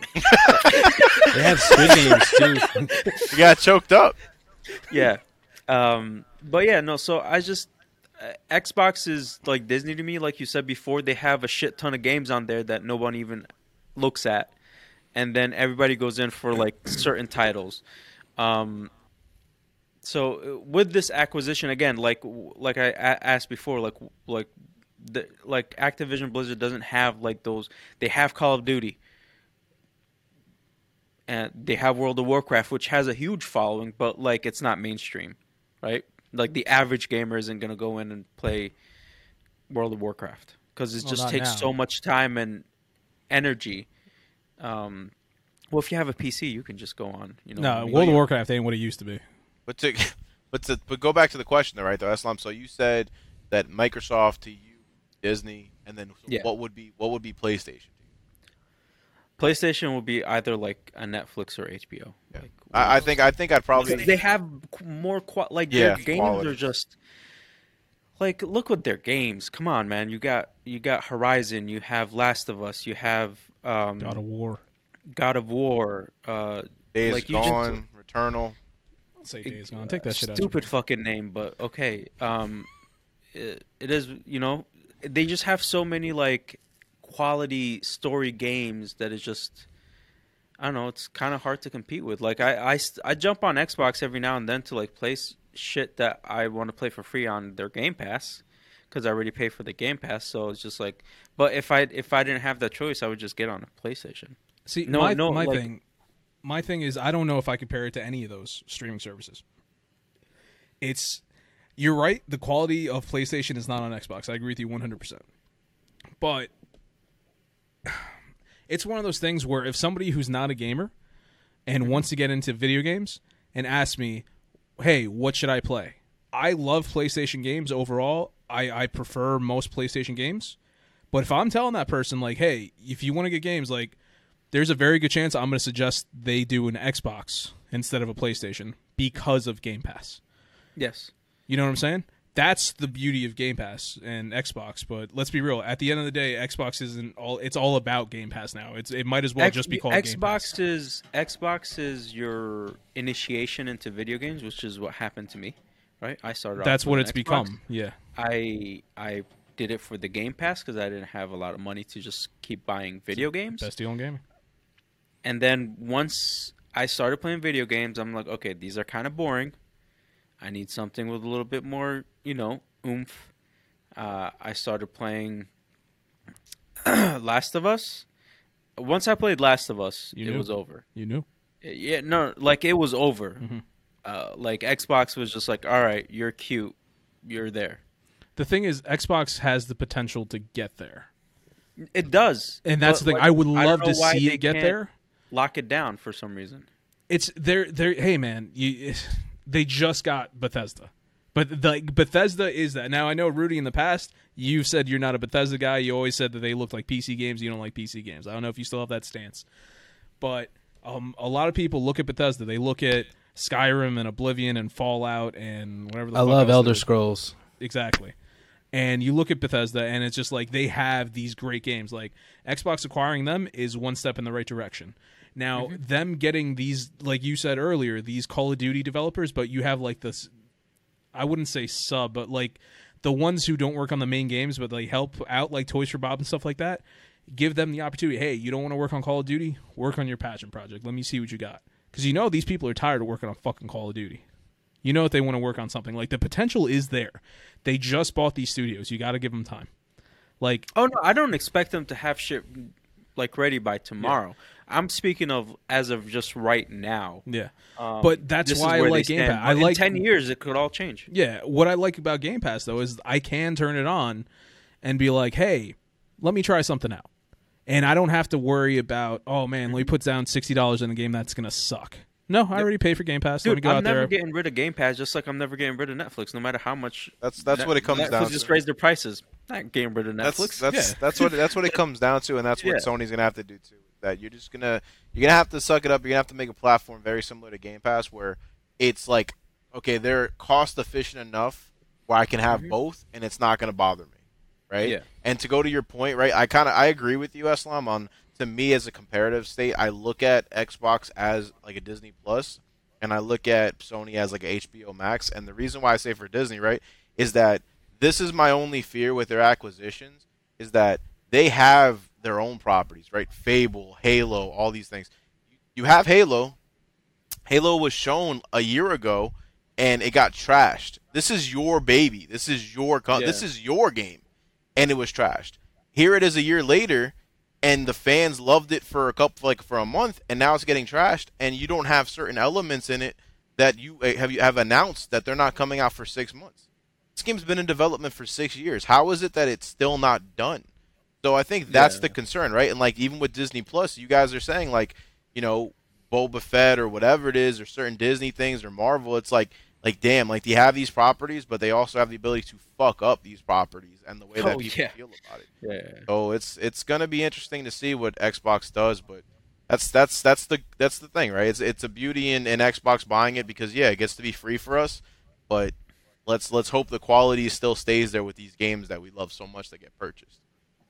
They have Squid Games too. You got choked up. yeah um but yeah no so i just uh, xbox is like disney to me like you said before they have a shit ton of games on there that no one even looks at. And then everybody goes in for like certain titles. Um so uh, with this acquisition again like like i asked before like like the like activision blizzard doesn't have like those they have call of duty. And they have World of Warcraft, which has a huge following, but like it's not mainstream, right? Like the average gamer isn't gonna go in and play World of Warcraft because it Well, just takes now. so much time and energy. Um, well, if you have a PC, you can just go on. You know, No, what I mean? World of Warcraft ain't what it used to be. But to but to but go back to the question though, right? Though Eslam. So you said that Microsoft to you, Disney, and then Yeah. what would be what would be PlayStation? To you? PlayStation will be either like a Netflix or HBO. Yeah. Like, I, I think I think I'd probably they have more qua- like Yeah, their games quality. are just like look what their games. Come on, man. You got you got Horizon. You have Last of Us. You have um, God of War. God of War. Uh, Days like, you just- Gone, Returnal. I'll say Days Gone. Take that shit out. stupid fucking name, but okay. Um, it, it is. You know, they just have so many like quality story games that is just. I don't know. It's kind of hard to compete with. Like I, I, I jump on Xbox every now and then to like play shit that I want to play for free on their Game Pass, because I already pay for the Game Pass. So it's just like, but if I if I didn't have that choice, I would just get on a PlayStation. See, No, my, no, my like- thing, my thing is, I don't know if I compare it to any of those streaming services. It's, you're right. The quality of PlayStation is not on Xbox. I agree with you 100. percent But it's one of those things where if somebody who's not a gamer and wants to get into video games and asks me, "Hey, what should I play?" I love PlayStation games overall. I, I prefer most PlayStation games. But if I'm telling that person like, "Hey, if you want to get games, like there's a very good chance I'm going to suggest they do an Xbox instead of a PlayStation because of Game Pass. Yes. You know what I'm saying? That's the beauty of Game Pass and Xbox. But let's be real. At the end of the day, Xbox isn't all. It's all about Game Pass now. It's it might as well X- just be called Game Pass. Xbox is Xbox is your initiation into video games, which is what happened to me. Right, I started. That's what it's Xbox. become. Yeah. I I did it for the Game Pass because I didn't have a lot of money to just keep buying video games. Best deal in gaming. And then once I started playing video games, I'm like, okay, these are kind of boring. I need something with a little bit more, you know, oomph. Uh, I started playing Last of Us. Once I played Last of Us, You it knew. was over. You knew. Yeah, no, like it was over. Mhm. Uh, like Xbox was just like, all right, you're cute, you're there. The thing is, Xbox has the potential to get there, It does, and that's but, the thing. like, I would love know to see it get there. Lock it down for some reason. it's they're they're hey man, you they just got Bethesda. But the Bethesda is that. Now I know Rudy in the past, you've said you're not a Bethesda guy. You always said that they look like PC games. You don't like PC games. I don't know if you still have that stance. But um, a lot of people look at Bethesda. They look at Skyrim and Oblivion and Fallout and whatever. The I love Elder. Scrolls. Exactly. And you look at Bethesda, and it's just like they have these great games. Like Xbox acquiring them is one step in the right direction. Now, them getting these, like you said earlier, these Call of Duty developers, but you have like this, I wouldn't say sub, but like the ones who don't work on the main games, but they help out, like Toys for Bob and stuff like that. Give them the opportunity. Hey, you don't want to work on Call of Duty? Work on your passion project. Let me see what you got. Because you know these people are tired of working on fucking Call of Duty. You know if they want to work on something. Like the potential is there. They just bought these studios. You got to give them time. Like Oh no, I don't expect them to have shit like ready by tomorrow. I'm speaking of as of just right now. yeah, Um, But that's why I like Game stand. Pass. I In like- ten years, it could all change. yeah. What I like about Game Pass though is I can turn it on and be like, hey, let me try something out, and I don't have to worry about oh man, let me put down sixty dollars in a game that's gonna suck. No, I already paid for Game Pass. let me Dude, go I'm out never there. getting rid of Game Pass, just like I'm never getting rid of Netflix, no matter how much. That's that's Net- what it comes Netflix down just to. raised their prices. Not getting rid of That's Netflix. that's Yeah. that's what that's what it comes down to, and that's what Yeah. Sony's gonna have to do too. That you're just gonna you're gonna have to suck it up. You're gonna have to make a platform very similar to Game Pass, where it's like, okay, they're cost efficient enough where I can have mm-hmm. both, and it's not gonna bother me, right? Yeah. And to go to your point, right? I kind of I agree with you, Eslam. On to me as a comparative state, I look at Xbox as like a Disney Plus, and I look at Sony as like a HBO Max. And the reason why I say for Disney, right, is that this is my only fear with their acquisitions is that they have their own properties, right? Fable, Halo, all these things. You have Halo. Halo was shown a year ago, and it got trashed. This is your baby. This is your co- Yeah. this is your game, and it was trashed. Here it is a year later, and the fans loved it for a couple like for a month, and now it's getting trashed, and you don't have certain elements in it that you uh, have you have announced that they're not coming out for six months. This game's been in development for six years. How is it that it's still not done? So I think that's Yeah. the concern, right? And like even with Disney Plus, you guys are saying like, you know, Boba Fett or whatever it is, or certain Disney things or Marvel. It's like, like damn, like they have these properties, but they also have the ability to fuck up these properties and the way that Oh, people yeah. feel about it. yeah. So it's it's gonna be interesting to see what Xbox does, but that's that's that's the that's the thing, right? It's it's a beauty in, in Xbox buying it because yeah, it gets to be free for us, but let's let's hope the quality still stays there with these games that we love so much that get purchased.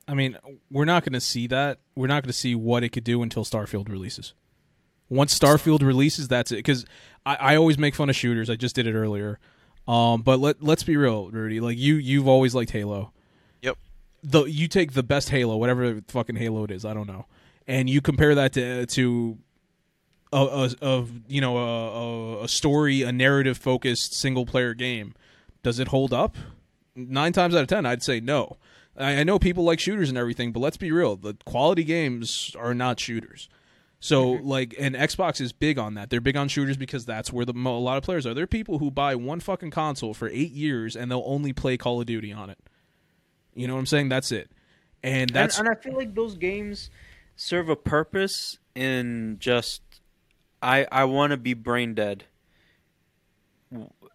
I mean, we're not going to see that. We're not going to see what it could do until Starfield releases. Once Starfield releases, that's it. Because I, I always make fun of shooters. I just did it earlier. Um, but let let's be real, Rudy. Like you, you've always liked Halo. Yep. The you take the best Halo, whatever fucking Halo it is, I don't know, and you compare that to to a, a, of you know a, a, a story, a narrative focused single player game. Does it hold up? Nine times out of ten, I'd say no. I, I know people like shooters and everything, but let's be real: the quality games are not shooters. So, like, and Xbox is big on that. They're big on shooters because that's where the mo- a lot of players are. There are people who buy one fucking console for eight years and they'll only play Call of Duty on it. You know what I'm saying? That's it. And that's and, and I feel like those games serve a purpose in just I I want to be brain dead,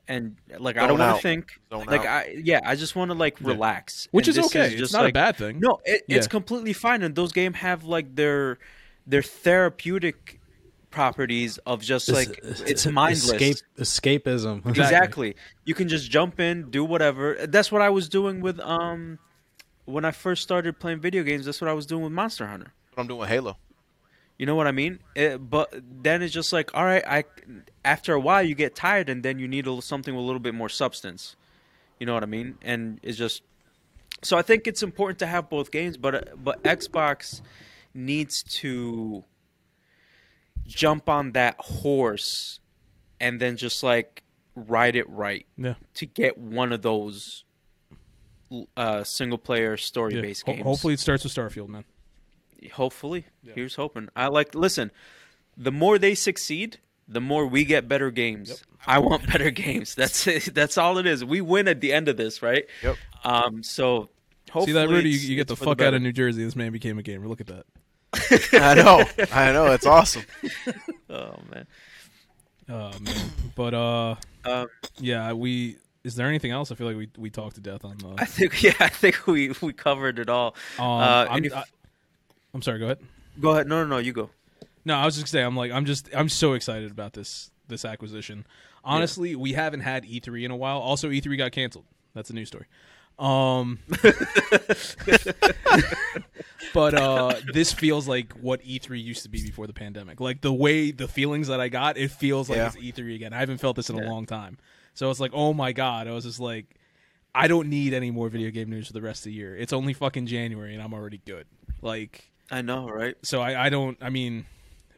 and like I don't want to think. Zone like out. I yeah, I just want to like relax, which And is okay. it's just not a bad thing. No, it, it's completely fine, and those games have like their their therapeutic properties of just like it's mindless. Escape, escapism. Exactly. You can just jump in, do whatever. That's what I was doing with um when I first started playing video games. That's what I was doing with Monster Hunter. What I'm doing with Halo. You know what I mean? It, but then it's just like, all right, I after a while you get tired, and then you need a, something with a little bit more substance. You know what I mean? And it's just so I think it's important to have both games, but uh, but Xbox needs to jump on that horse and then just like ride it right Yeah. to get one of those uh, single player story Yeah. based Ho- games. hopefully, it starts with Starfield, man. Hopefully. Here's hoping. I like listen, the more they succeed, the more we get better games. I want better games. That's it. That's all it is. We win at the end of this, right? Yep. Um so hopefully See that, Rudy? You, you get the for fuck out of New Jersey. This man became a gamer. Look at that. I know, I know, it's awesome. Oh man. Oh man, but uh, Um, yeah, we. Is there anything else? I feel like we we talked to death on the. I think yeah, I think we we covered it all. Um, uh, I'm, any- I, am sorry. Go ahead. Go ahead. No, no, no. You go. No, I was just gonna say I'm like I'm just I'm so excited about this this acquisition. Honestly, we haven't had E3 in a while. Also, E3 got canceled. That's a new story. Um, but uh, this feels like what E3 used to be before the pandemic. Like the way the feelings that I got, it feels like Yeah. it's E3 again. I haven't felt this in a long time. So it's like, oh my god, I was just like, I don't need any more video game news for the rest of the year. It's only fucking January, and I'm already good. Like I know, right? so I, I don't I mean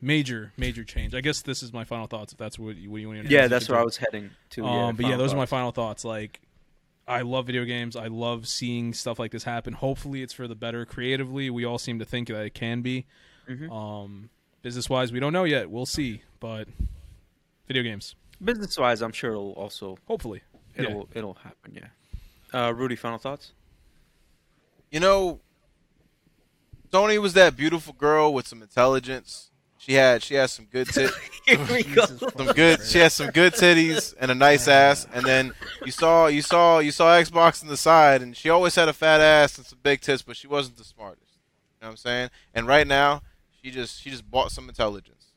major major change. I guess this is my final thoughts if that's what you, what you want to Yeah, that's where I was heading to. Um, yeah, but yeah, final those are my final thoughts. Like I love video games. I love seeing stuff like this happen. Hopefully it's for the better creatively. We all seem to think that it can be. Mhm. Um business wise, we don't know yet. We'll see. But video games. Business wise, I'm sure it'll also Hopefully. it'll Yeah. it'll happen. Yeah. Uh, Rudy, final thoughts? You know, Sony was that beautiful girl with some intelligence. She had she had some good tit, Here we oh, go. some good. She had some good titties and a nice ass. And then you saw you saw you saw Xbox on the side, and she always had a fat ass and some big tits, but she wasn't the smartest. You know what I'm saying? And right now, she just she just bought some intelligence.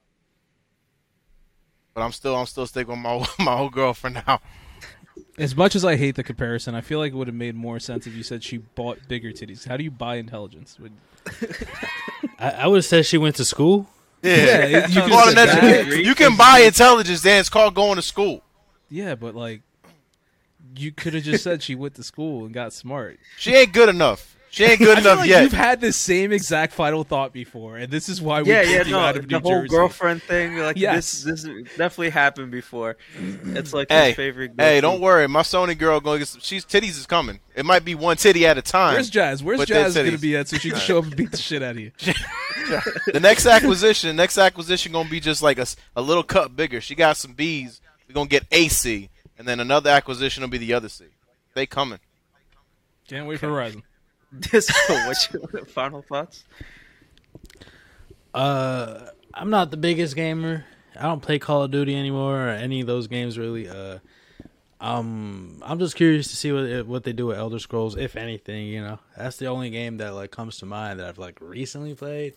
But I'm still I'm still sticking with my my old girl for now. As much as I hate the comparison, I feel like it would have made more sense if you said she bought bigger titties. How do you buy intelligence? Would- I, I would have said she went to school. Yeah, it- you you, could've bought said an that. education. you can buy intelligence. Then it's called going to school. Yeah, but like you could have just said she went to school and got smart. She ain't good enough. She ain't good I feel enough like yet. You've had the same exact final thought before, and this is why we yeah, kicked yeah, you no, out of New the whole Jersey. girlfriend thing, like Yes. this, this definitely happened before. It's like Hey, his favorite. Hey, don't worry. My Sony girl going to get some. She's titties is coming. It might be one titty at a time. Where's Jazz? Where's Jazz going to be at so she can show up and beat the shit out of you? the next acquisition, next acquisition gonna be just like a, a little cut bigger. She got some B's. We're gonna get AC, and then another acquisition will be the other C. They coming. Can't wait for Horizon. Disco, what's your final thoughts? Uh, I'm not the biggest gamer. I don't play Call of Duty anymore or any of those games really. Uh, um, I'm just curious to see what what they do with Elder Scrolls, if anything. You know, that's the only game that like comes to mind that I've like recently played.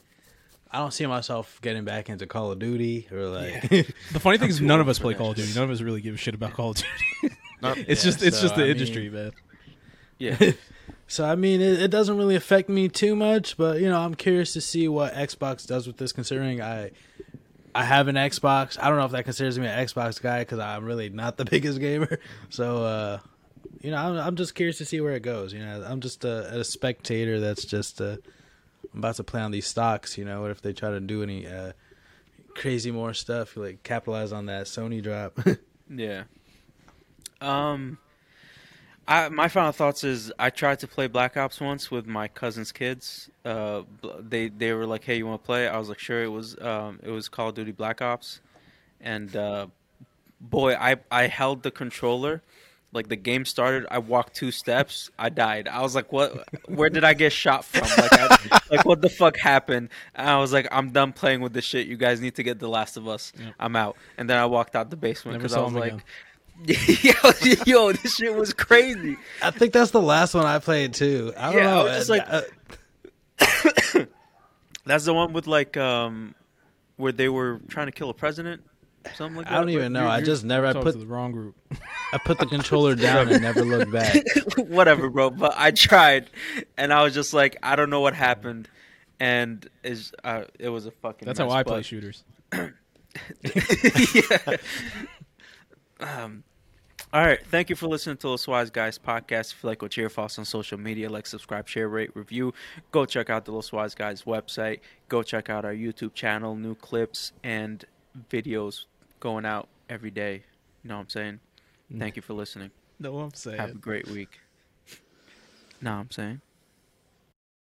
I don't see myself getting back into Call of Duty or like. The funny thing is, none of us play Call of Duty. None of us really give a shit about Call of Duty. it's Yeah, just it's so, just the I industry, mean- man. Yeah, So I mean, it, it doesn't really affect me too much, but you know, I'm curious to see what Xbox does with this. Considering I, I have an Xbox. I don't know if that considers me an Xbox guy because I'm really not the biggest gamer. So, uh, you know, I'm, I'm just curious to see where it goes. You know, I'm just a, a spectator that's just uh, I'm about to play on these stocks. You know, what if they try to do any uh, crazy more stuff, like capitalize on that Sony drop? yeah. Um, I my final thoughts is I tried to play Black Ops once with my cousin's kids. Uh, they they were like, "Hey, you want to play?" I was like, "Sure." It was um it was Call of Duty Black Ops, and uh, boy, I I held the controller. Like the game started, I walked two steps, I died. I was like, "What? Where did I get shot from? Like, I, like what the fuck happened?" And I was like, "I'm done playing with this shit. You guys need to get The Last of Us. Yep. I'm out." And then I walked out the basement because I was like, again. yo, yo, this shit was crazy. I think that's the last one I played too. I don't Yeah, I know. was just like- Uh, That's the one with like um where they were trying to kill a president, something like that. I don't even know. I You're- just never. I put to the wrong group. I put the controller down and never looked back. whatever, bro. But I tried, and I was just like, I don't know what happened, and is uh, it was a fucking. That's mess, how I but- play shooters. yeah. Um, all right. Thank you for listening to Los Wise Guys podcast. If you like what you hear, follow us on social media, like, subscribe, share, rate, review. Go check out the Los Wise Guys website. Go check out our YouTube channel, new clips and videos going out every day. You know what I'm saying? Thank you for listening. No, I'm saying. Have a great week. what I'm saying?